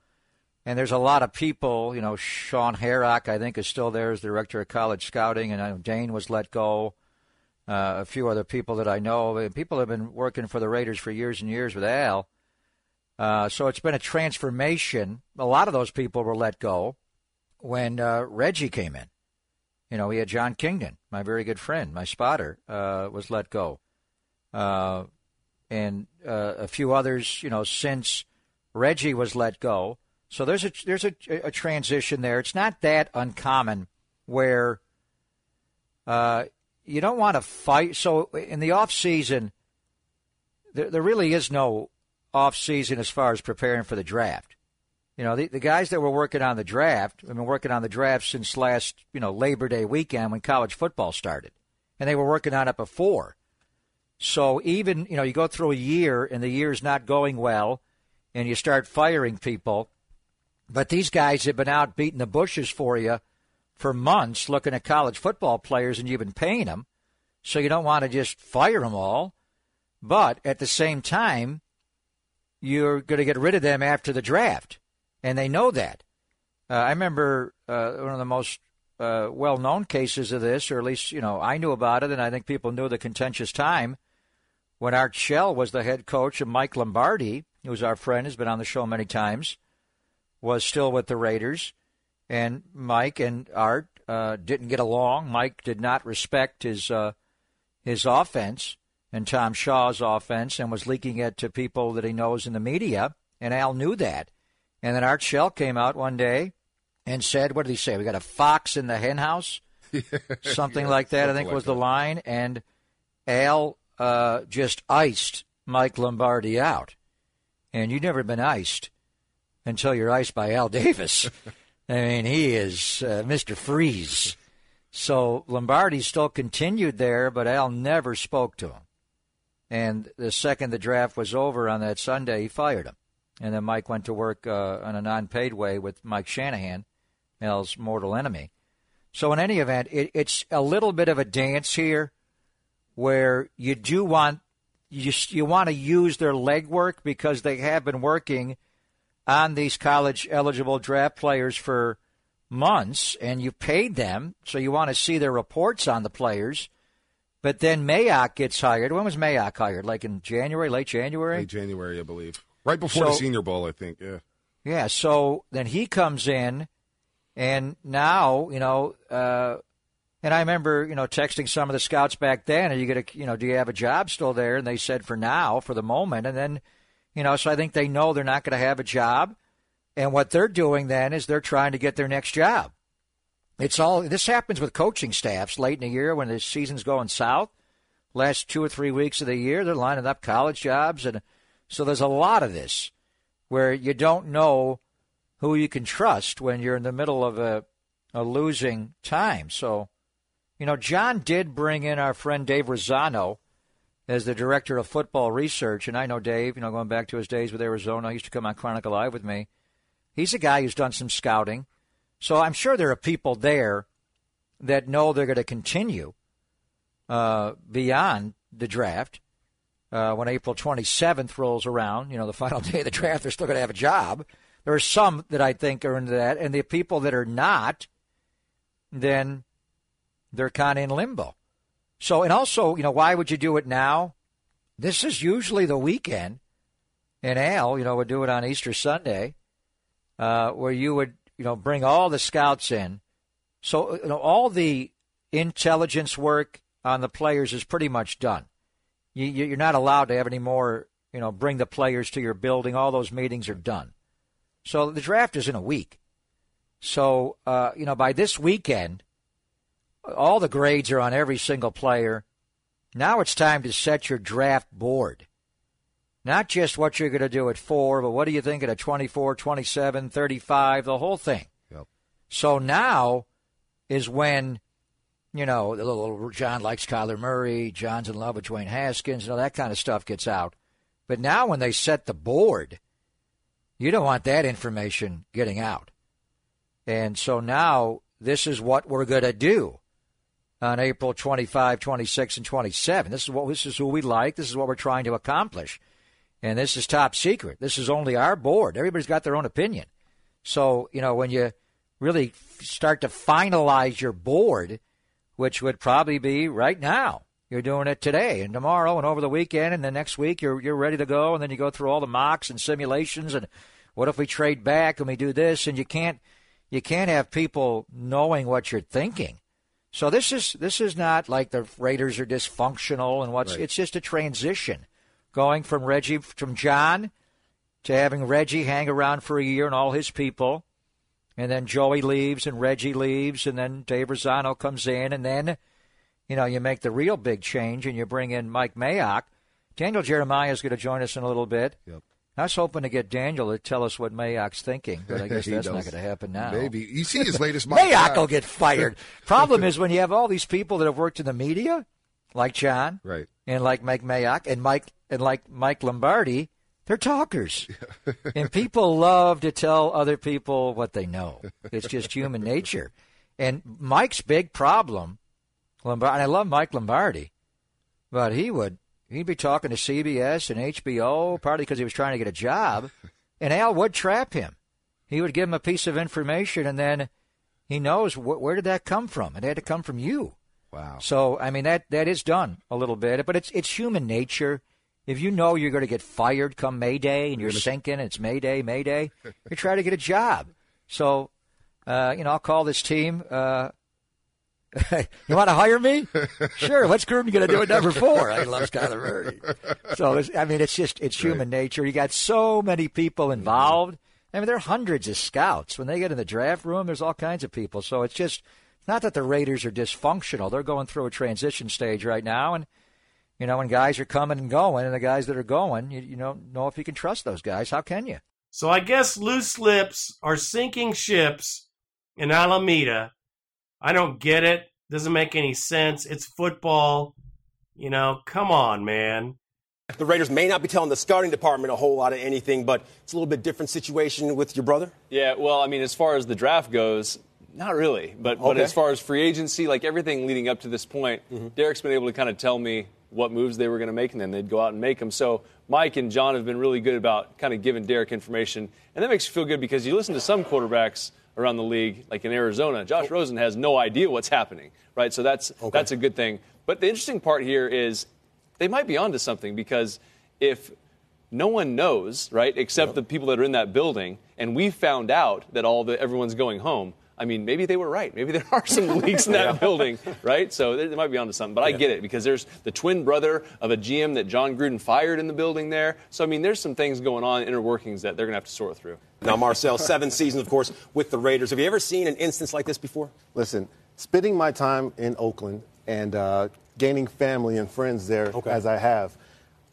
and there's a lot of people. You know, Shaun Herock, I think, is still there as director of college scouting, and Dane was let go. a few other people that I know. People have been working for the Raiders for years and years with Al. so it's been a transformation. A lot of those people were let go when Reggie came in. You know, we had John Kingdon, my very good friend, my spotter, uh, was let go. Uh, and uh, a few others, you know, since Reggie was let go. So there's a there's a, a transition there. It's not that uncommon where uh, you don't want to fight. So in the off season, there, there really is no off season as far as preparing for the draft. You know, the, the guys that were working on the draft, have been working on the draft since last, you know, Labor Day weekend when college football started. And they were working on it before. So even, you know, you go through a year and the year's not going well and you start firing people. But these guys have been out beating the bushes for you for months looking at college football players and you've been paying them. So you don't want to just fire them all. But at the same time, you're going to get rid of them after the draft and they know that. Uh, I remember uh, one of the most uh, well-known cases of this, or at least you know I knew about it, and I think people knew the contentious time when Art Shell was the head coach, and Mike Lombardi, who's our friend, has been on the show many times, was still with the Raiders, and Mike and Art uh, didn't get along. Mike did not respect his uh, his offense and Tom Shaw's offense, and was leaking it to people that he knows in the media, and Al knew that. And then Art Shell came out one day and said, "What did he say? We got a fox in the henhouse, something Yeah, like that." I think like was the line. And Al uh, just iced Mike Lombardi out, and you've never been iced until you're iced by Al Davis. I mean, he is uh, Mr. Freeze. So Lombardi still continued there, but Al never spoke to him. And the second the draft was over on that Sunday, he fired him. And then Mike went to work uh, on a non paid way with Mike Shanahan, Al's mortal enemy. So, in any event, it, it's a little bit of a dance here where you do want you, you want to use their legwork because they have been working on these college eligible draft players for months and you paid them, so you want to see their reports on the players. But then Mayock gets hired. When was Mayock hired? Like in January, late January? Late January, I believe. Right before the Senior Bowl, I think. Yeah. Yeah, so then he comes in, and now, you know, uh, and I remember, you know, texting some of the scouts back then, are you going to, you know, do you have a job still there? And they said for now, for the moment. And then, you know, so I think they know they're not going to have a job. And what they're doing then is they're trying to get their next job. It's all, this happens with coaching staffs late in the year when the season's going south. Last two or three weeks of the year, they're lining up college jobs. And so there's a lot of this where you don't know who you can trust when you're in the middle of a, a losing time. So, you know, Jon did bring in our friend Dave Razzano as the director of football research. And I know Dave, you know, going back to his days with Arizona, he used to come on Chronicle Live with me. He's a guy who's done some scouting. So I'm sure there are people there that know they're going to continue uh, beyond the draft. Uh, when April 27th rolls around, you know, the final day of the draft, they're still going to have a job. There are some that I think are into that, and the people that are not, then they're kind of in limbo. So, and also, you know, why would you do it now? This is usually the weekend, and Al, you know, would do it on Easter Sunday, uh, where you would, you know, bring all the scouts in. So, you know, all the intelligence work on the players is pretty much done. You, you- you're not allowed to have any more, you know, bring the players to your building. All those meetings are done. So the draft is in a week. So, uh, you know, by this weekend, all the grades are on every single player. Now it's time to set your draft board. Not just what you're going to do at four, but what do you think at 24, 27, 35, the whole thing. Yep. So now is when, you know, the little John likes Kyler Murray, Jon's in love with Dwayne Haskins, you know, that kind of stuff gets out. But now when they set the board, you don't want that information getting out. And so now this is what we're going to do on April 25, 26, and 27. This is what this is who we like. This is what we're trying to accomplish. And this is top secret. This is only our board. Everybody's got their own opinion. So, you know, when you really start to finalize your board, which would probably be right now, you're doing it today and tomorrow and over the weekend and the next week you're you're ready to go and then you go through all the mocks and simulations and what if we trade back and we do this and you can't you can't have people knowing what you're thinking. So this is this is not like the Raiders are dysfunctional and what's Right. it's just a transition going from Reggie from John to having Reggie hang around for a year and all his people and then Joey leaves and Reggie leaves and then Dave Razzano comes in and then you know you make the real big change and you bring in Mike Mayock. Daniel Jeremiah is going to join us in a little bit. Yep. I was hoping to get Daniel to tell us what Mayock's thinking, but I guess that's not going to happen now. Maybe. You see his latest Mayock will get fired. Problem is when you have all these people that have worked in the media, like Jon, right, and like Mike Mayock, and Mike and like Mike Lombardi, they're talkers, and people love to tell other people what they know. It's just human nature. And Mike's big problem, Lombardi. And I love Mike Lombardi, but he would he'd be talking to CBS and HBO partly because he was trying to get a job, and Al would trap him. He would give him a piece of information, and then he knows wh- where did that come from. It had to come from you. Wow. So I mean that that is done a little bit, but it's it's human nature. If you know you're going to get fired come May Day and you're sinking, it's May Day, May Day, you try to get a job. So, uh, you know, I'll call this team. Uh, you want to hire me? Sure. What's Gruden going to do at number four? I love Kyler Murray. So, it's, I mean, it's just it's human nature. You got so many people involved. I mean, there are hundreds of scouts. When they get in the draft room, there's all kinds of people. So it's just not that the Raiders are dysfunctional. They're going through a transition stage right now, and you know, when guys are coming and going, and the guys that are going, you, you don't know if you can trust those guys. How can you? So I guess loose lips are sinking ships in Alameda. I don't get it. Doesn't make any sense. It's football. You know, come on, man. The Raiders may not be telling the scouting department a whole lot of anything, but it's a little bit different situation with your brother. Yeah, well, I mean, as far as the draft goes, not really. But but as far as free agency, like everything leading up to this point, mm-hmm. Derek's been able to kind of tell me what moves they were going to make, and then they'd go out and make them. So Mike and Jon have been really good about kind of giving Derek information, and that makes you feel good because you listen to some quarterbacks around the league, like in Arizona, Josh oh. Rosen has no idea what's happening, right? So that's that's a good thing. But the interesting part here is they might be onto something because if no one knows, right, except the people that are in that building, and we found out that all the everyone's going home. I mean, maybe they were right. Maybe there are some leaks in that Yeah. building, right? So they, they might be onto something. But I get it because there's the twin brother of a GM that Jon Gruden fired in the building there. So I mean, there's some things going on inner workings that they're going to have to sort through. Now, Marcel, seven seasons, of course, with the Raiders. Have you ever seen an instance like this before? Listen, spending my time in Oakland and uh, gaining family and friends there as I have,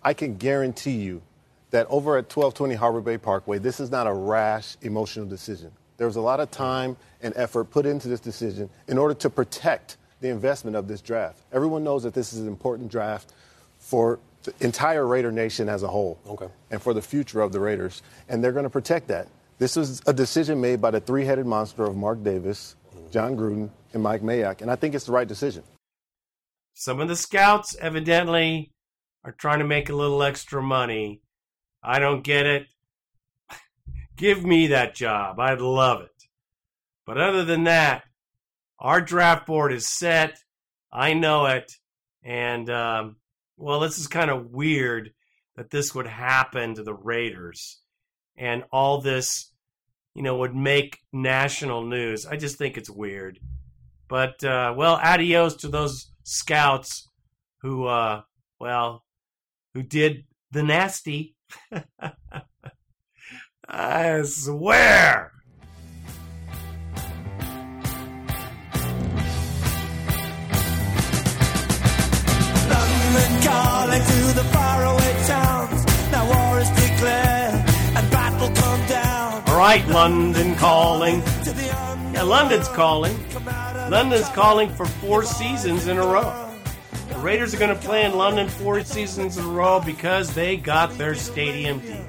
I can guarantee you that over at 1220 Harbor Bay Parkway, this is not a rash, emotional decision. There was a lot of time and effort put into this decision in order to protect the investment of this draft. Everyone knows that this is an important draft for the entire Raider Nation as a whole Okay. and for the future of the Raiders. And they're going to protect that. This was a decision made by the three headed monster of Mark Davis, mm-hmm. Jon Gruden, and Mike Mayock. And I think it's the right decision. Some of the scouts evidently are trying to make a little extra money. I don't get it. Give me that job. I'd love it. But other than that, our draft board is set. I know it. And, um, well, this is kind of weird that this would happen to the Raiders and all this, you know, would make national news. I just think it's weird. But uh, well, adios to those scouts who, uh, well, who did the nasty. I swear. London calling to the faraway towns. Now war is declared and battle come down. All right, London calling. Yeah, London's calling. London's calling for four seasons in a row. The Raiders are going to play in London four seasons in a row because they got their stadium deal.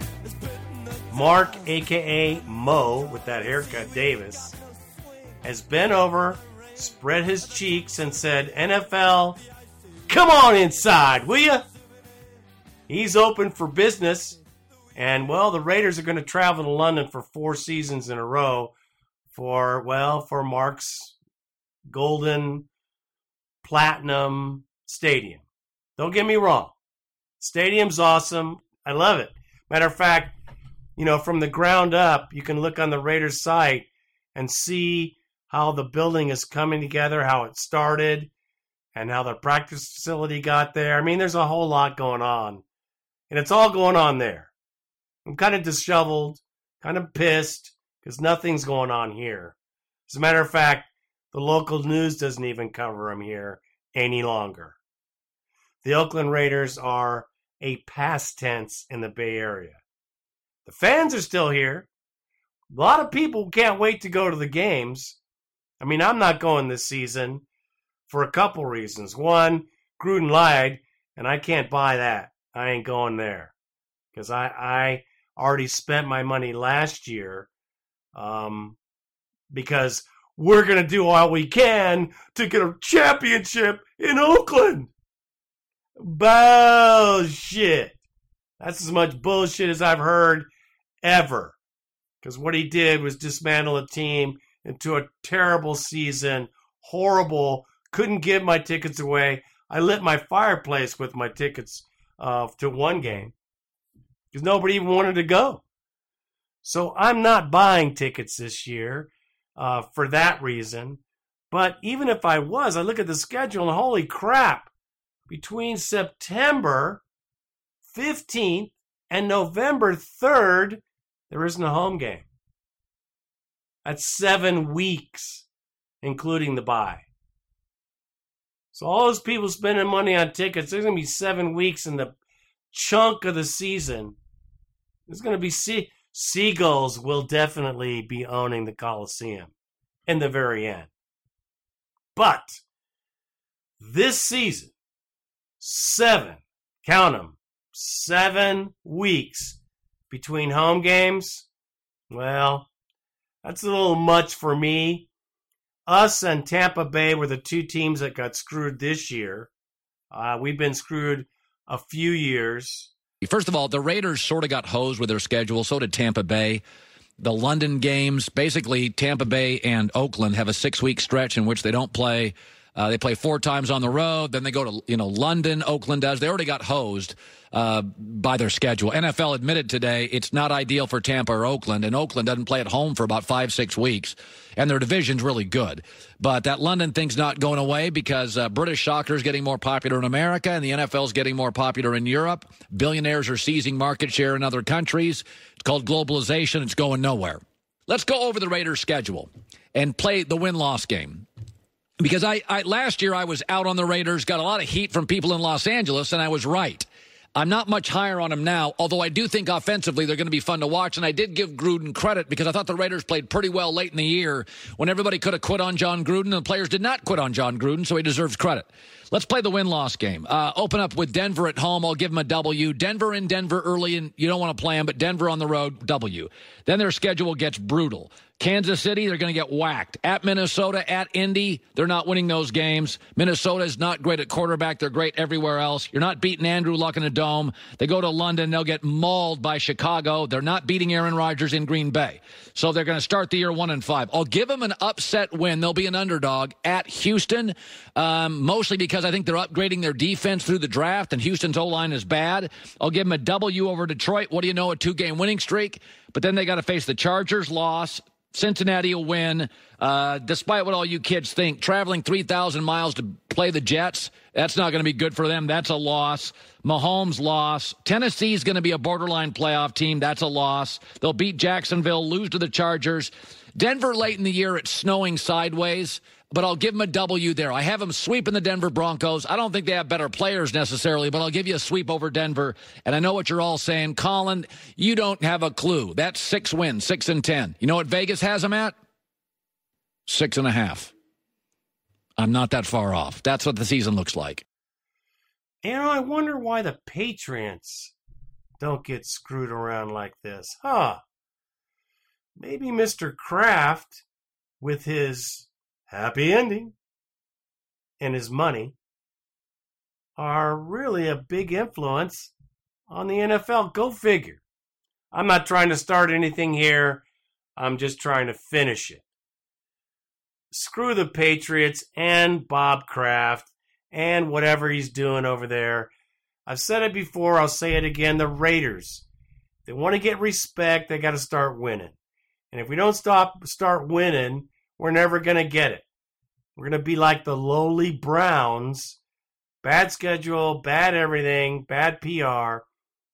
Mark, aka Mo, with that haircut, Davis, has bent over, spread his cheeks, and said, NFL, come on inside, will you? He's open for business. And, well, the Raiders are going to travel to London for four seasons in a row for, well, for Mark's golden platinum stadium. Don't get me wrong. Stadium's awesome. I love it. Matter of fact, you know, from the ground up, you can look on the Raiders site and see how the building is coming together, how it started, and how the practice facility got there. I mean, there's a whole lot going on. And it's all going on there. I'm kind of disheveled, kind of pissed, because nothing's going on here. As a matter of fact, the local news doesn't even cover them here any longer. The Oakland Raiders are a past tense in the Bay Area. The fans are still here. A lot of people can't wait to go to the games. I mean, I'm not going this season for a couple reasons. One, Gruden lied, and I can't buy that. I ain't going there because I, I already spent my money last year um, because we're going to do all we can to get a championship in Oakland. Bullshit. That's as much bullshit as I've heard ever. Because what he did was dismantle a team into a terrible season, horrible. Couldn't give my tickets away. I lit my fireplace with my tickets uh, to one game because nobody even wanted to go. So I'm not buying tickets this year uh, for that reason. But even if I was, I look at the schedule and holy crap, between September 15th and November 3rd, there isn't a home game. That's seven weeks, including the bye. So all those people spending money on tickets, there's to be seven weeks in the chunk of the season. There's to be sea- seagulls will definitely be owning the Coliseum in the very end. But this season, seven, count them, seven weeks between home games. Well, that's a little much for me. Us and Tampa Bay were the two teams that got screwed this year. Uh, we've been screwed a few years. First of all, the Raiders sort of got hosed with their schedule. So did Tampa Bay. The London games, basically, Tampa Bay and Oakland have a six week stretch in which they don't play. Uh, they play four times on the road. Then they go to you know London. Oakland does. They already got hosed uh, by their schedule. NFL admitted today it's not ideal for Tampa or Oakland, and Oakland doesn't play at home for about five six weeks, and their division's really good. But that London thing's not going away because uh, British soccer is getting more popular in America, and the NFL's getting more popular in Europe. Billionaires are seizing market share in other countries. It's called globalization. It's going nowhere. Let's go over the Raiders' schedule and play the win loss game because I, I, last year I was out on the Raiders, got a lot of heat from people in Los Angeles, and I was right. I'm not much higher on them now, although I do think offensively they're going to be fun to watch. And I did give Gruden credit because I thought the Raiders played pretty well late in the year when everybody could have quit on Jon Gruden and the players did not quit on Jon Gruden, so he deserves credit. Let's play the win loss game. Uh, open up with Denver at home. I'll give them a W. Denver in Denver early, and you don't want to play them, but Denver on the road, W. Then their schedule gets brutal. Kansas City, they're going to get whacked. At Minnesota, at Indy, they're not winning those games. Minnesota is not great at quarterback. They're great everywhere else. You're not beating Andrew Luck in a dome. They go to London, they'll get mauled by Chicago. They're not beating Aaron Rodgers in Green Bay. So they're going to start the year one and five. I'll give them an upset win. They'll be an underdog at Houston, um, mostly because I think they're upgrading their defense through the draft, and Houston's O line is bad. I'll give them a W over Detroit. What do you know? A two game winning streak. But then they got to face the Chargers loss, Cincinnati will win, uh, despite what all you kids think. Traveling 3,000 miles to play the Jets, that's not going to be good for them. That's a loss. Mahomes loss. Tennessee's going to be a borderline playoff team. That's a loss. They'll beat Jacksonville, lose to the Chargers. Denver late in the year, it's snowing sideways but I'll give them a W there. I have them sweeping the Denver Broncos. I don't think they have better players necessarily, but I'll give you a sweep over Denver. And I know what you're all saying. Colin, you don't have a clue. That's six wins, six and 10. You know what Vegas has them at? Six and a half. I'm not that far off. That's what the season looks like. Know, I wonder why the Patriots don't get screwed around like this. Huh. Maybe Mr. Kraft, with his happy ending and his money are really a big influence on the NFL. Go figure. I'm not trying to start anything here. I'm just trying to finish it. Screw the Patriots and Bob Kraft and whatever he's doing over there. I've said it before, I'll say it again. The Raiders, they want to get respect, they got to start winning. And if we don't stop start winning, we're never going to get it. We're going to be like the lowly Browns bad schedule, bad everything, bad PR.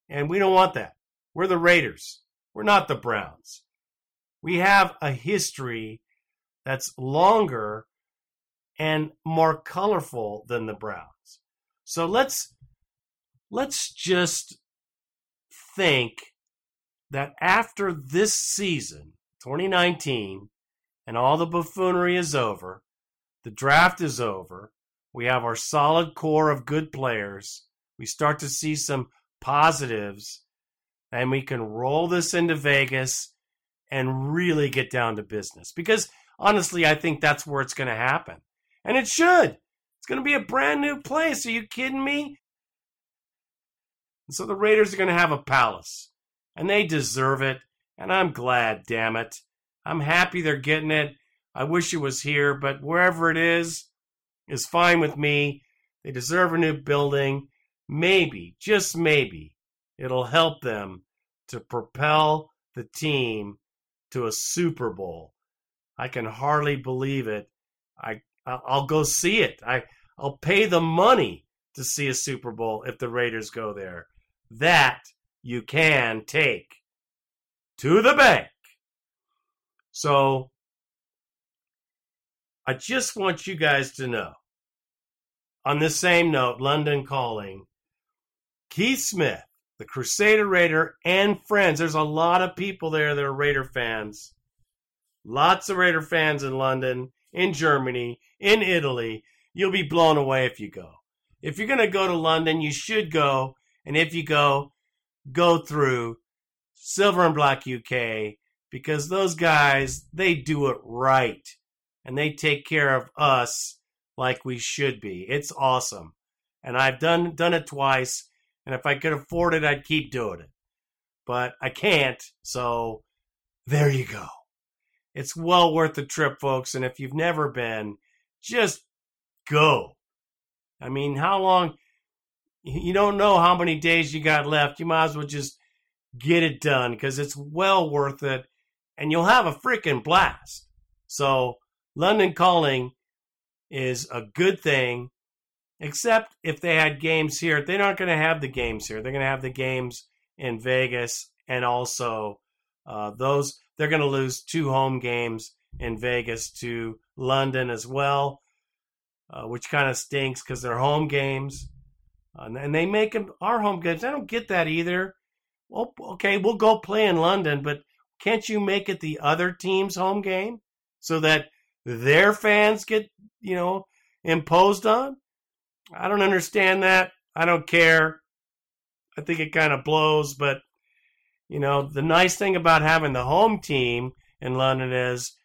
And we don't want that. We're the Raiders. We're not the Browns. We have a history that's longer and more colorful than the Browns. So let's let's just think that after this season, 2019, and all the buffoonery is over, the draft is over, we have our solid core of good players, we start to see some positives, and we can roll this into Vegas and really get down to business. Because honestly, I think that's where it's going to happen. And it should. It's going to be a brand new place. Are you kidding me? And so the Raiders are going to have a palace, and they deserve it. And I'm glad, damn it. I'm happy they're getting it. I wish it was here, but wherever it is, is fine with me. They deserve a new building. Maybe, just maybe, it'll help them to propel the team to a Super Bowl. I can hardly believe it. I I'll go see it. I I'll pay the money to see a Super Bowl if the Raiders go there. That you can take to the bank. So I just want you guys to know. On this same note, London calling, Keith Smith, the Crusader Raider, and friends. There's a lot of people there that are Raider fans. Lots of Raider fans in London, in Germany, in Italy. You'll be blown away if you go. If you're going to go to London, you should go. And if you go, go through Silver and Black UK because those guys, they do it right. And they take care of us like we should be. It's awesome. And I've done done it twice. And if I could afford it, I'd keep doing it. But I can't. So there you go. It's well worth the trip, folks. And if you've never been, just go. I mean, how long? You don't know how many days you got left. You might as well just get it done because it's well worth it and you'll have a freaking blast. So, London Calling is a good thing, except if they had games here. They're not going to have the games here. They're going to have the games in Vegas and also uh, those they're going to lose two home games in Vegas to London as well, uh, which kind of stinks because they're home games. Uh, and they make them our home games. I don't get that either. Well, okay, we'll go play in London, but can't you make it the other team's home game so that their fans get, you know, imposed on? I don't understand that. I don't care. I think it kind of blows, but you know, the nice thing about having the home team in London is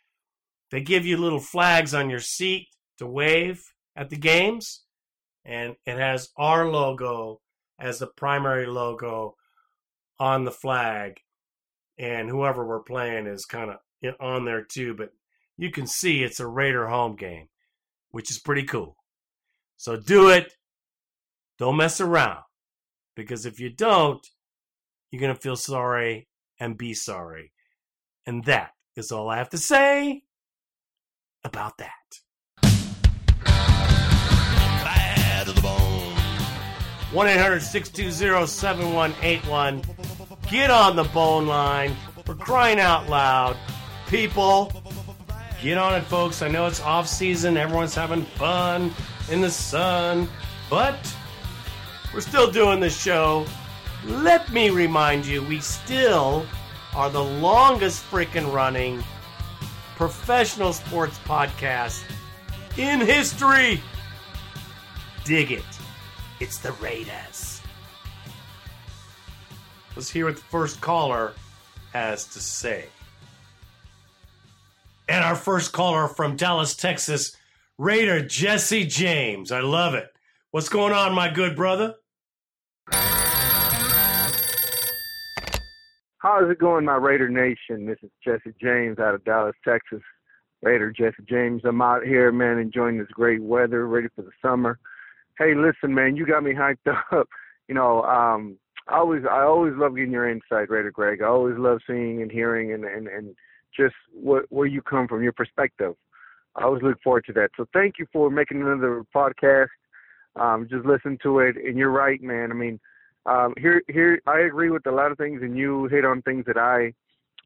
they give you little flags on your seat to wave at the games, and it has our logo as the primary logo on the flag, and whoever we're playing is kind of on there too. But you can see it's a Raider home game, which is pretty cool. So do it. Don't mess around, because if you don't, you're going to feel sorry and be sorry. And that is all I have to say about that. Bad to the bone. 1 800 620 7181. Get on the bone line. We're crying out loud. People, get on it, folks. I know it's off season. Everyone's having fun in the sun, but we're still doing the show. Let me remind you, we still are the longest freaking running professional sports podcast in history. Dig it. It's the Raiders. Let's hear what the first caller has to say. And our first caller from Dallas, Texas, Raider Jesse James. I love it. What's going on, my good brother? How's it going, my Raider Nation? This is Jesse James out of Dallas, Texas. Raider Jesse James. I'm out here, man, enjoying this great weather, ready for the summer. Hey, listen, man, you got me hyped up. You know, um, I always, I always love getting your insight, Raider Greg. I always love seeing and hearing and and and just what, where you come from, your perspective. I always look forward to that. So thank you for making another podcast. Um, just listen to it, and you're right, man. I mean, um, here, here, I agree with a lot of things, and you hit on things that I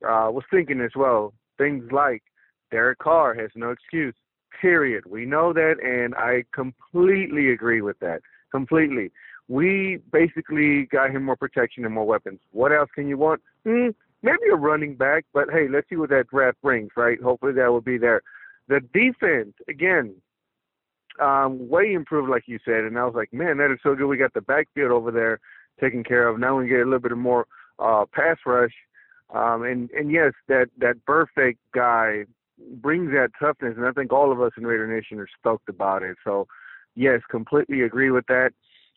uh, was thinking as well. Things like Derek Carr has no excuse. Period. We know that, and I completely agree with that. Completely. We basically got him more protection and more weapons. What else can you want? Hmm, maybe a running back. But hey, let's see what that draft brings, right? Hopefully that will be there. The defense, again, um, way improved, like you said. And I was like, man, that is so good. We got the backfield over there taken care of. Now we get a little bit of more uh, pass rush. Um, and and yes, that that perfect guy brings that toughness, and I think all of us in Raider Nation are stoked about it. So, yes, completely agree with that.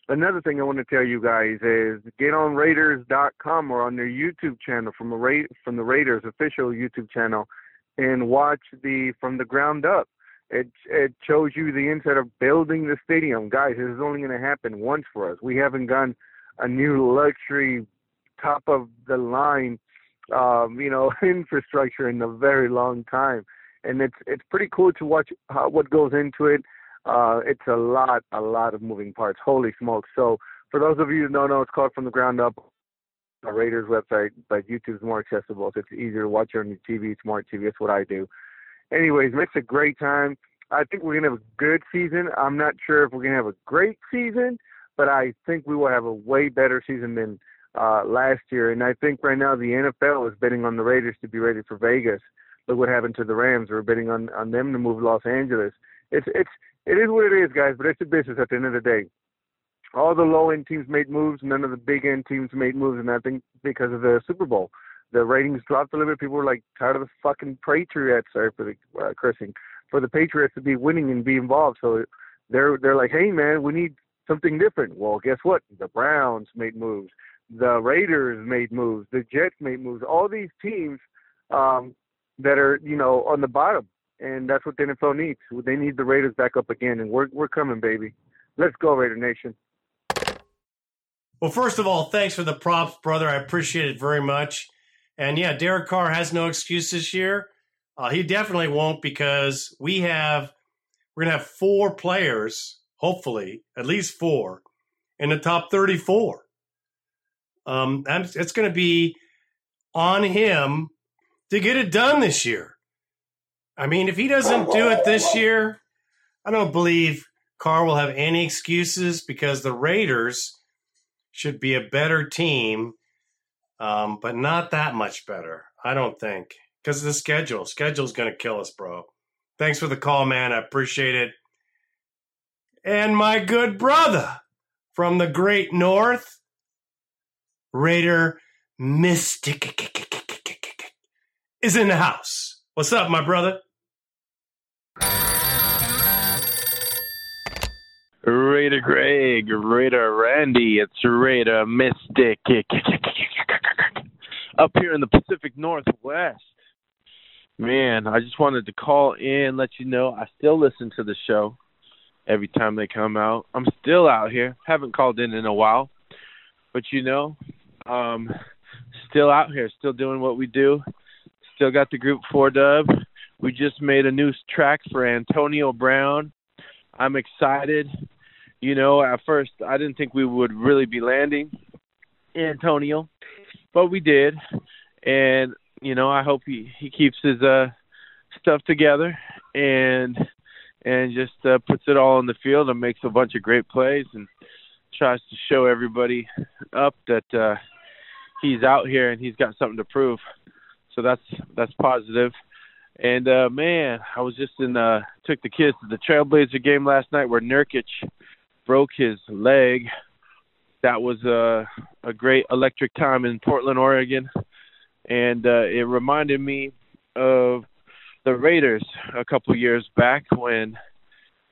Another thing I want to tell you guys is get on Raiders.com or on their YouTube channel from the Ra- from the Raiders official YouTube channel, and watch the from the ground up. It it shows you the inside of building the stadium, guys. This is only going to happen once for us. We haven't gone a new luxury, top of the line, um, you know, infrastructure in a very long time, and it's it's pretty cool to watch how, what goes into it. Uh, it's a lot, a lot of moving parts. Holy smokes! So for those of you who don't know, it's called From the Ground Up. The Raiders website, but YouTube's more accessible, so it's easier to watch on your TV, smart TV. That's what I do. Anyways, it's a great time. I think we're gonna have a good season. I'm not sure if we're gonna have a great season, but I think we will have a way better season than uh, last year. And I think right now the NFL is betting on the Raiders to be ready for Vegas. Look what happened to the Rams. We're betting on on them to move to Los Angeles. It's it's it is what it is, guys. But it's a business at the end of the day. All the low end teams made moves. None of the big end teams made moves, and I think because of the Super Bowl, the ratings dropped a little bit. People were like tired of the fucking Patriots. Sorry for the uh, cursing. For the Patriots to be winning and be involved, so they're they're like, hey man, we need something different. Well, guess what? The Browns made moves. The Raiders made moves. The Jets made moves. All these teams um, that are, you know, on the bottom, and that's what the NFL needs. They need the Raiders back up again, and we're we're coming, baby. Let's go, Raider Nation. Well, first of all, thanks for the props, brother. I appreciate it very much. And yeah, Derek Carr has no excuse this year. Uh, he definitely won't because we have we're gonna have four players, hopefully at least four, in the top thirty-four. Um, it's going to be on him to get it done this year. I mean, if he doesn't do it this year, I don't believe Carr will have any excuses because the Raiders should be a better team, um, but not that much better. I don't think because the schedule. Schedule's going to kill us, bro. Thanks for the call, man. I appreciate it. And my good brother from the great north, Raider Mystic, is in the house. What's up, my brother? Raider Greg, Raider Randy, it's Raider Mystic. Up here in the Pacific Northwest. Man, I just wanted to call in, let you know I still listen to the show every time they come out. I'm still out here. Haven't called in in a while. But you know, um still out here, still doing what we do. Still got the group 4 dub. We just made a new track for Antonio Brown. I'm excited. You know, at first I didn't think we would really be landing Antonio, but we did. And you know, I hope he he keeps his uh stuff together and and just uh, puts it all in the field and makes a bunch of great plays and tries to show everybody up that uh he's out here and he's got something to prove. So that's that's positive. And uh man, I was just in uh took the kids to the Trailblazer game last night where Nurkic broke his leg. That was a a great electric time in Portland, Oregon, and uh, it reminded me of the Raiders a couple years back when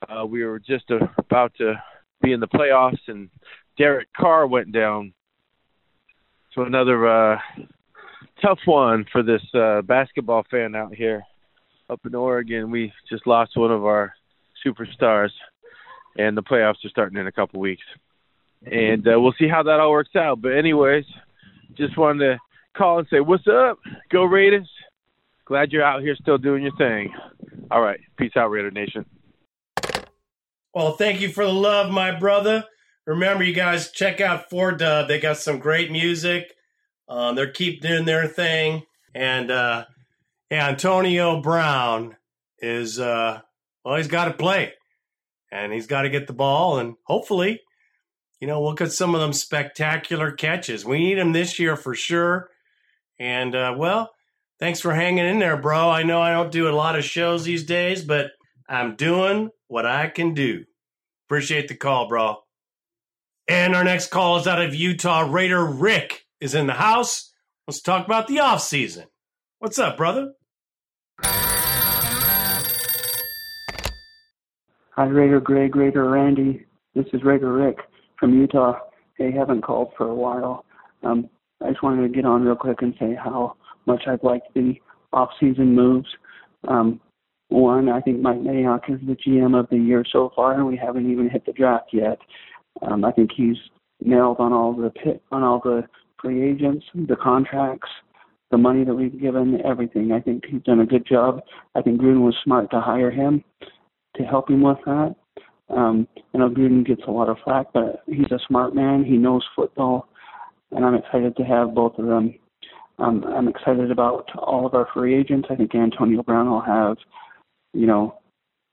uh, we were just about to be in the playoffs, and Derek Carr went down. So another uh, tough one for this uh, basketball fan out here up in Oregon. We just lost one of our superstars and the playoffs are starting in a couple weeks. And uh, we'll see how that all works out. But anyways, just wanted to call and say what's up. Go Raiders. Glad you're out here still doing your thing. All right, peace out, Raider Nation. Well, thank you for the love, my brother. Remember, you guys check out Four Dub. They got some great music. Um, they're keep doing their thing, and uh, Antonio Brown is uh, well, he's got to play and he's got to get the ball and hopefully you know we'll get some of them spectacular catches we need him this year for sure And, uh, well, thanks for hanging in there, bro. I know I don't do a lot of shows these days, but I'm doing what I can do. Appreciate the call, bro. And our next call is out of Utah. Raider Rick is in the house. Let's talk about the off season. What's up, brother? Hi, Raider Greg, Raider Randy. This is Raider Rick from Utah. Hey, haven't called for a while. Um, I just wanted to get on real quick and say how much I've liked the off-season moves. Um, one, I think Mike Mayock is the GM of the year so far, and we haven't even hit the draft yet. Um, I think he's nailed on all the pit, on all the free agents, the contracts, the money that we've given, everything. I think he's done a good job. I think Gruden was smart to hire him to help him with that. Um, I know Gruden gets a lot of flack, but he's a smart man. He knows football, and I'm excited to have both of them. Um, I'm excited about all of our free agents. I think Antonio Brown will have, you know,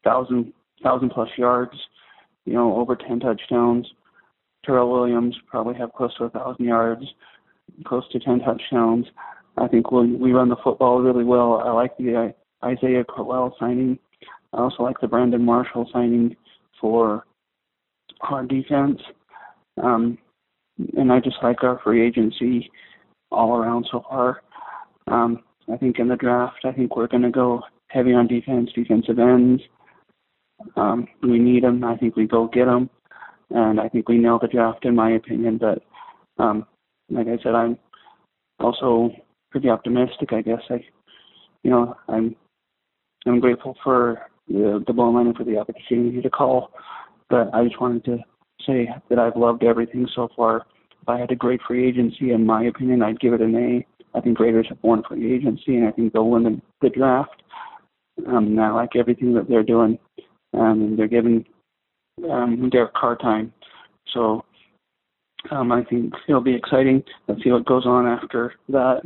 thousand thousand plus yards, you know, over ten touchdowns. Terrell Williams probably have close to a thousand yards, close to ten touchdowns. I think we we run the football really well. I like the uh, Isaiah Crowell signing. I also like the Brandon Marshall signing for our defense. Um, and I just like our free agency all around so far. Um, I think in the draft, I think we're going to go heavy on defense, defensive ends. Um, we need them. I think we go get them, and I think we nail the draft, in my opinion. But um, like I said, I'm also pretty optimistic. I guess I, you know, I'm I'm grateful for the, the ball line for the opportunity to call. But I just wanted to say that I've loved everything so far. If I had a great free agency, in my opinion, I'd give it an A. I think Raiders have won free agency, and I think they'll win the, the draft. Um, and I like everything that they're doing. Um, they're giving um, Derek Carr time. So um, I think it'll be exciting. Let's see what goes on after that.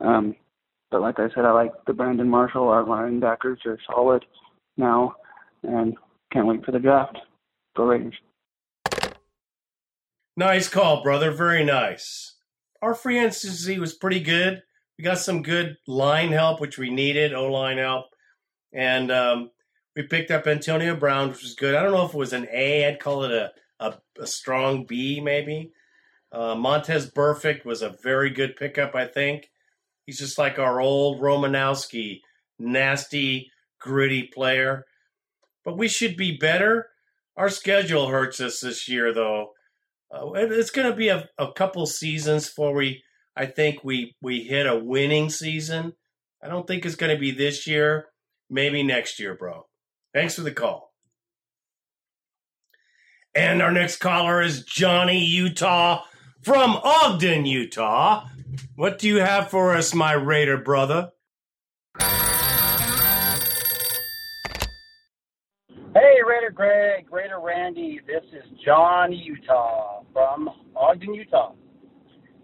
Um, but like I said, I like the Brandon Marshall. Our linebackers are solid now, and can't wait for the draft. Go Raiders. Nice call, brother. Very nice. Our free agency was pretty good. We got some good line help, which we needed, O line help. And um, we picked up Antonio Brown, which was good. I don't know if it was an A. I'd call it a, a, a strong B, maybe. Uh, Vontaze Burfict was a very good pickup, I think. He's just like our old Romanowski, nasty, gritty player. But we should be better. Our schedule hurts us this year, though. Uh, it's going to be a, a couple seasons before we, I think we we hit a winning season. I don't think it's going to be this year. Maybe next year, bro. Thanks for the call. And our next caller is Johnny Utah from Ogden, Utah. What do you have for us, my Raider brother? Greg, Raider Randy. This is John Utah from Ogden, Utah.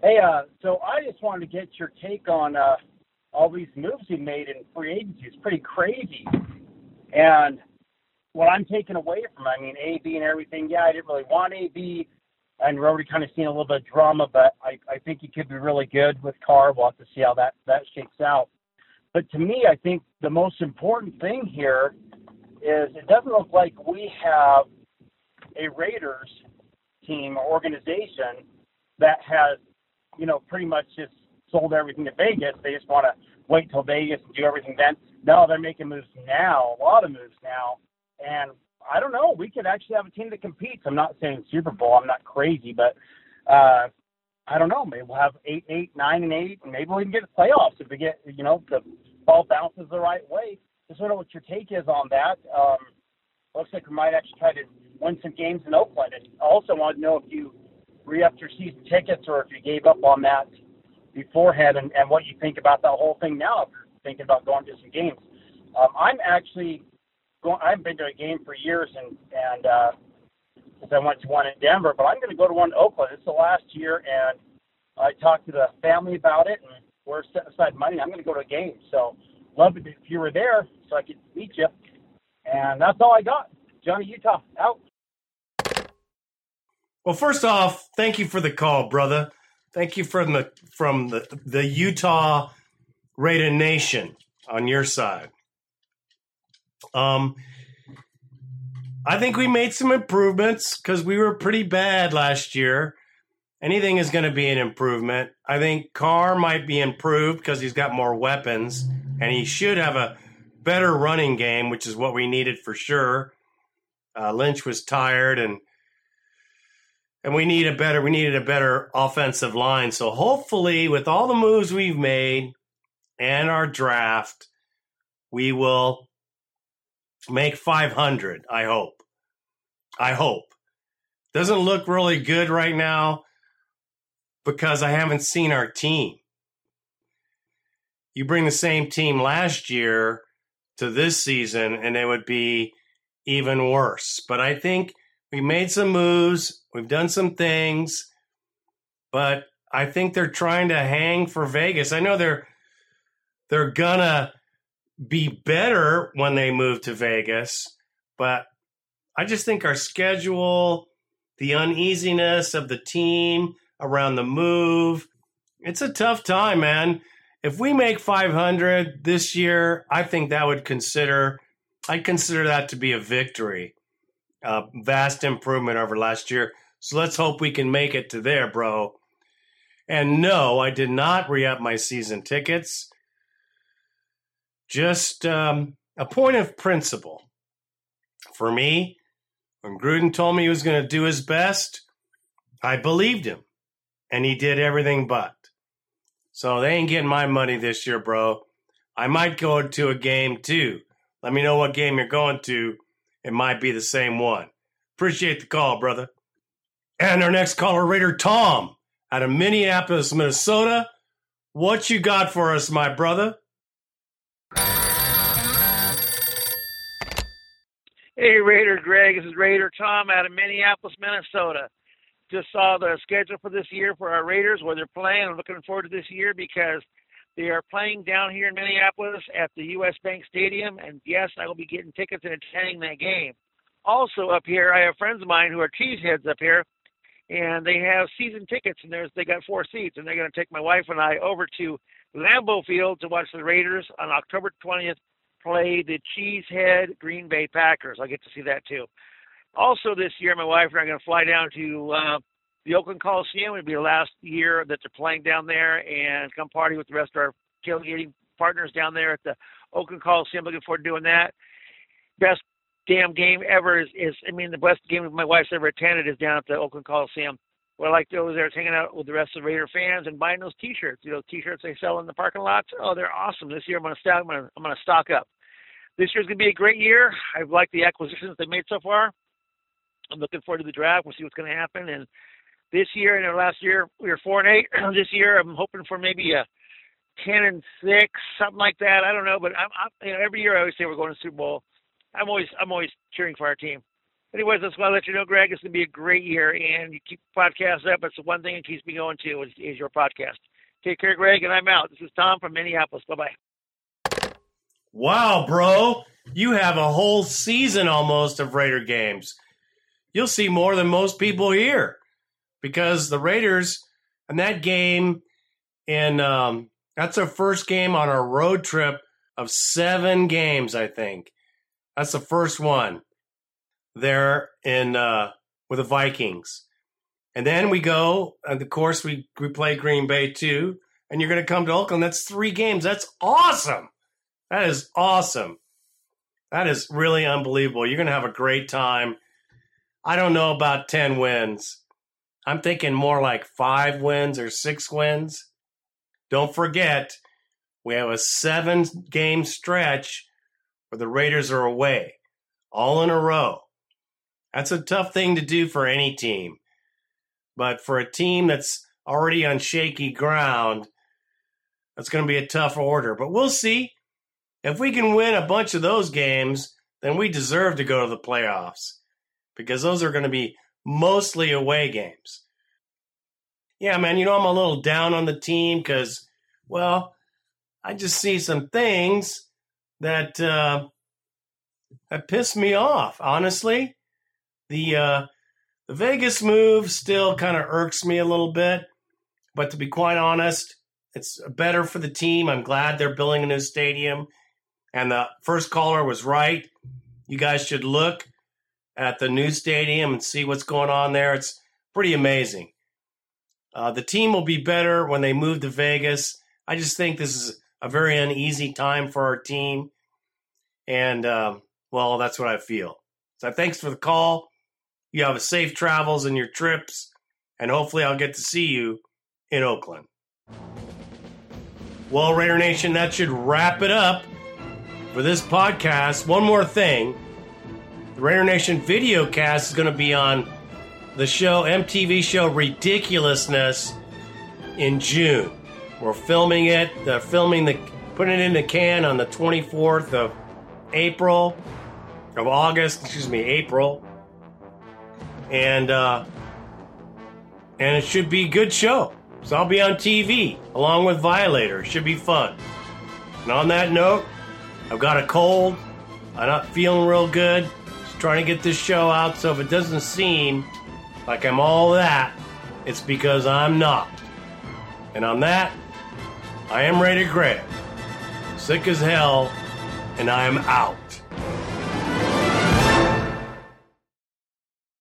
Hey, uh, so I just wanted to get your take on uh, all these moves he made in free agency. It's pretty crazy. And what I'm taking away from, I mean, AB and everything. Yeah, I didn't really want AB, and we're already kind of seeing a little bit of drama, but I, I think he could be really good with Carr. We'll have to see how that that shakes out. But to me, I think the most important thing here is it doesn't look like we have a Raiders team or organization that has, you know, pretty much just sold everything to Vegas. They just want to wait till Vegas and do everything then. No, they're making moves now, a lot of moves now. And I don't know, we could actually have a team that competes. I'm not saying Super Bowl, I'm not crazy, but uh I don't know, maybe we'll have eight, eight, nine and eight, and maybe we can get the playoffs if we get you know, the ball bounces the right way. Just wonder what your take is on that. Um, looks like we might actually try to win some games in Oakland. And I also want to know if you re-upped your season tickets or if you gave up on that beforehand, and, and what you think about that whole thing now. If you're thinking about going to some games, um, I'm actually going. I haven't been to a game for years, and and uh, since I went to one in Denver, but I'm going to go to one in Oakland. It's the last year, and I talked to the family about it, and we're setting aside money. I'm going to go to a game, so love it if you were there so I could meet you. And that's all I got. Johnny Utah out. Well, first off, thank you for the call, brother. Thank you from the from the the Utah Raider Nation on your side. Um, I think we made some improvements because we were pretty bad last year. Anything is going to be an improvement. I think Carr might be improved because he's got more weapons and he should have a better running game, which is what we needed for sure. Uh, Lynch was tired and and we need a better we needed a better offensive line. So hopefully with all the moves we've made and our draft, we will make 500, I hope. I hope. Doesn't look really good right now because I haven't seen our team. You bring the same team last year to this season and it would be even worse. But I think we made some moves, we've done some things, but I think they're trying to hang for Vegas. I know they're they're gonna be better when they move to Vegas, but I just think our schedule, the uneasiness of the team around the move, it's a tough time, man. If we make 500 this year, I think that would consider I consider that to be a victory. A vast improvement over last year. So let's hope we can make it to there, bro. And no, I did not re up my season tickets. Just um, a point of principle. For me, when Gruden told me he was going to do his best, I believed him. And he did everything but. So they ain't getting my money this year, bro. I might go to a game too. Let me know what game you're going to. It might be the same one. Appreciate the call, brother. And our next caller, Raider Tom, out of Minneapolis, Minnesota. What you got for us, my brother? Hey, Raider Greg. This is Raider Tom out of Minneapolis, Minnesota. Just saw the schedule for this year for our Raiders, where they're playing. I'm looking forward to this year because they are playing down here in Minneapolis at the U.S. Bank Stadium, and yes, I will be getting tickets and attending that game. Also, up here, I have friends of mine who are cheeseheads up here, and they have season tickets, and there's they got four seats, and they're going to take my wife and I over to Lambeau Field to watch the Raiders on October 20th play the Cheesehead Green Bay Packers. I'll get to see that too. Also, this year, my wife and I are going to fly down to uh, the Oakland Coliseum. It'll be the last year that they're playing down there and come party with the rest of our tailgating partners down there at the Oakland Coliseum. Looking forward to doing that. Best damn game ever is, is I mean, the best game my wife's ever attended is down at the Oakland Coliseum. What I like to do is hanging out with the rest of the Raider fans and buying those T-shirts. You know, T-shirts they sell in the parking lots. Oh, they're awesome. This year I'm gonna stock. I'm gonna, stock up. This year's gonna be a great year. I've liked the acquisitions they made so far. I'm looking forward to the draft. We'll see what's gonna happen. And this year and our last year we were four and eight. this year I'm hoping for maybe a ten and six, something like that. I don't know, but I'm, I'm you know every year I always say we're going to Super Bowl. I'm always I'm always cheering for our team. Anyways, that's why I let you know, Greg. It's gonna be a great year, and you keep the podcast up. It's the one thing that keeps me going too is, is your podcast. Take care, Greg, and I'm out. This is Tom from Minneapolis. Bye bye. Wow, bro. You have a whole season almost of Raider games. You'll see more than most people here because the Raiders and that game in um, that's our first game on our road trip of seven games, I think. That's the first one there in uh, with the Vikings. And then we go, and of course we we play Green Bay too. And you're going to come to Oakland. That's three games. That's awesome. That is awesome. That is really unbelievable. You're going to have a great time. I don't know about 10 wins. I'm thinking more like five wins or six wins. Don't forget, we have a seven game stretch where the Raiders are away, all in a row. That's a tough thing to do for any team. But for a team that's already on shaky ground, that's going to be a tough order. But we'll see. If we can win a bunch of those games, then we deserve to go to the playoffs because those are going to be mostly away games. Yeah, man, you know, I'm a little down on the team because, well, I just see some things that uh, that piss me off. Honestly, the uh, the Vegas move still kind of irks me a little bit, But to be quite honest, it's better for the team. I'm glad they're building a new stadium. And the first caller was right. You guys should look at the new stadium and see what's going on there. It's pretty amazing. Uh, the team will be better when they move to Vegas. I just think this is a very uneasy time for our team. And, um, well, that's what I feel. So thanks for the call. You have a safe travels and your trips, and hopefully I'll get to see you in Oakland. Well, Raider Nation, that should wrap it up for this podcast. One more thing the Raider Nation video cast is going to be on the show, MTV show Ridiculousness, in June. We're filming it, they're filming the, putting it in the can on the 24th of April, of August, excuse me, April. And, uh, and it should be a good show. So I'll be on TV along with Violator. It should be fun. And on that note, I've got a cold. I'm not feeling real good. Trying to get this show out. So if it doesn't seem like I'm all that, it's because I'm not. And on that, I am Raider Greg. Sick as hell, and I am out.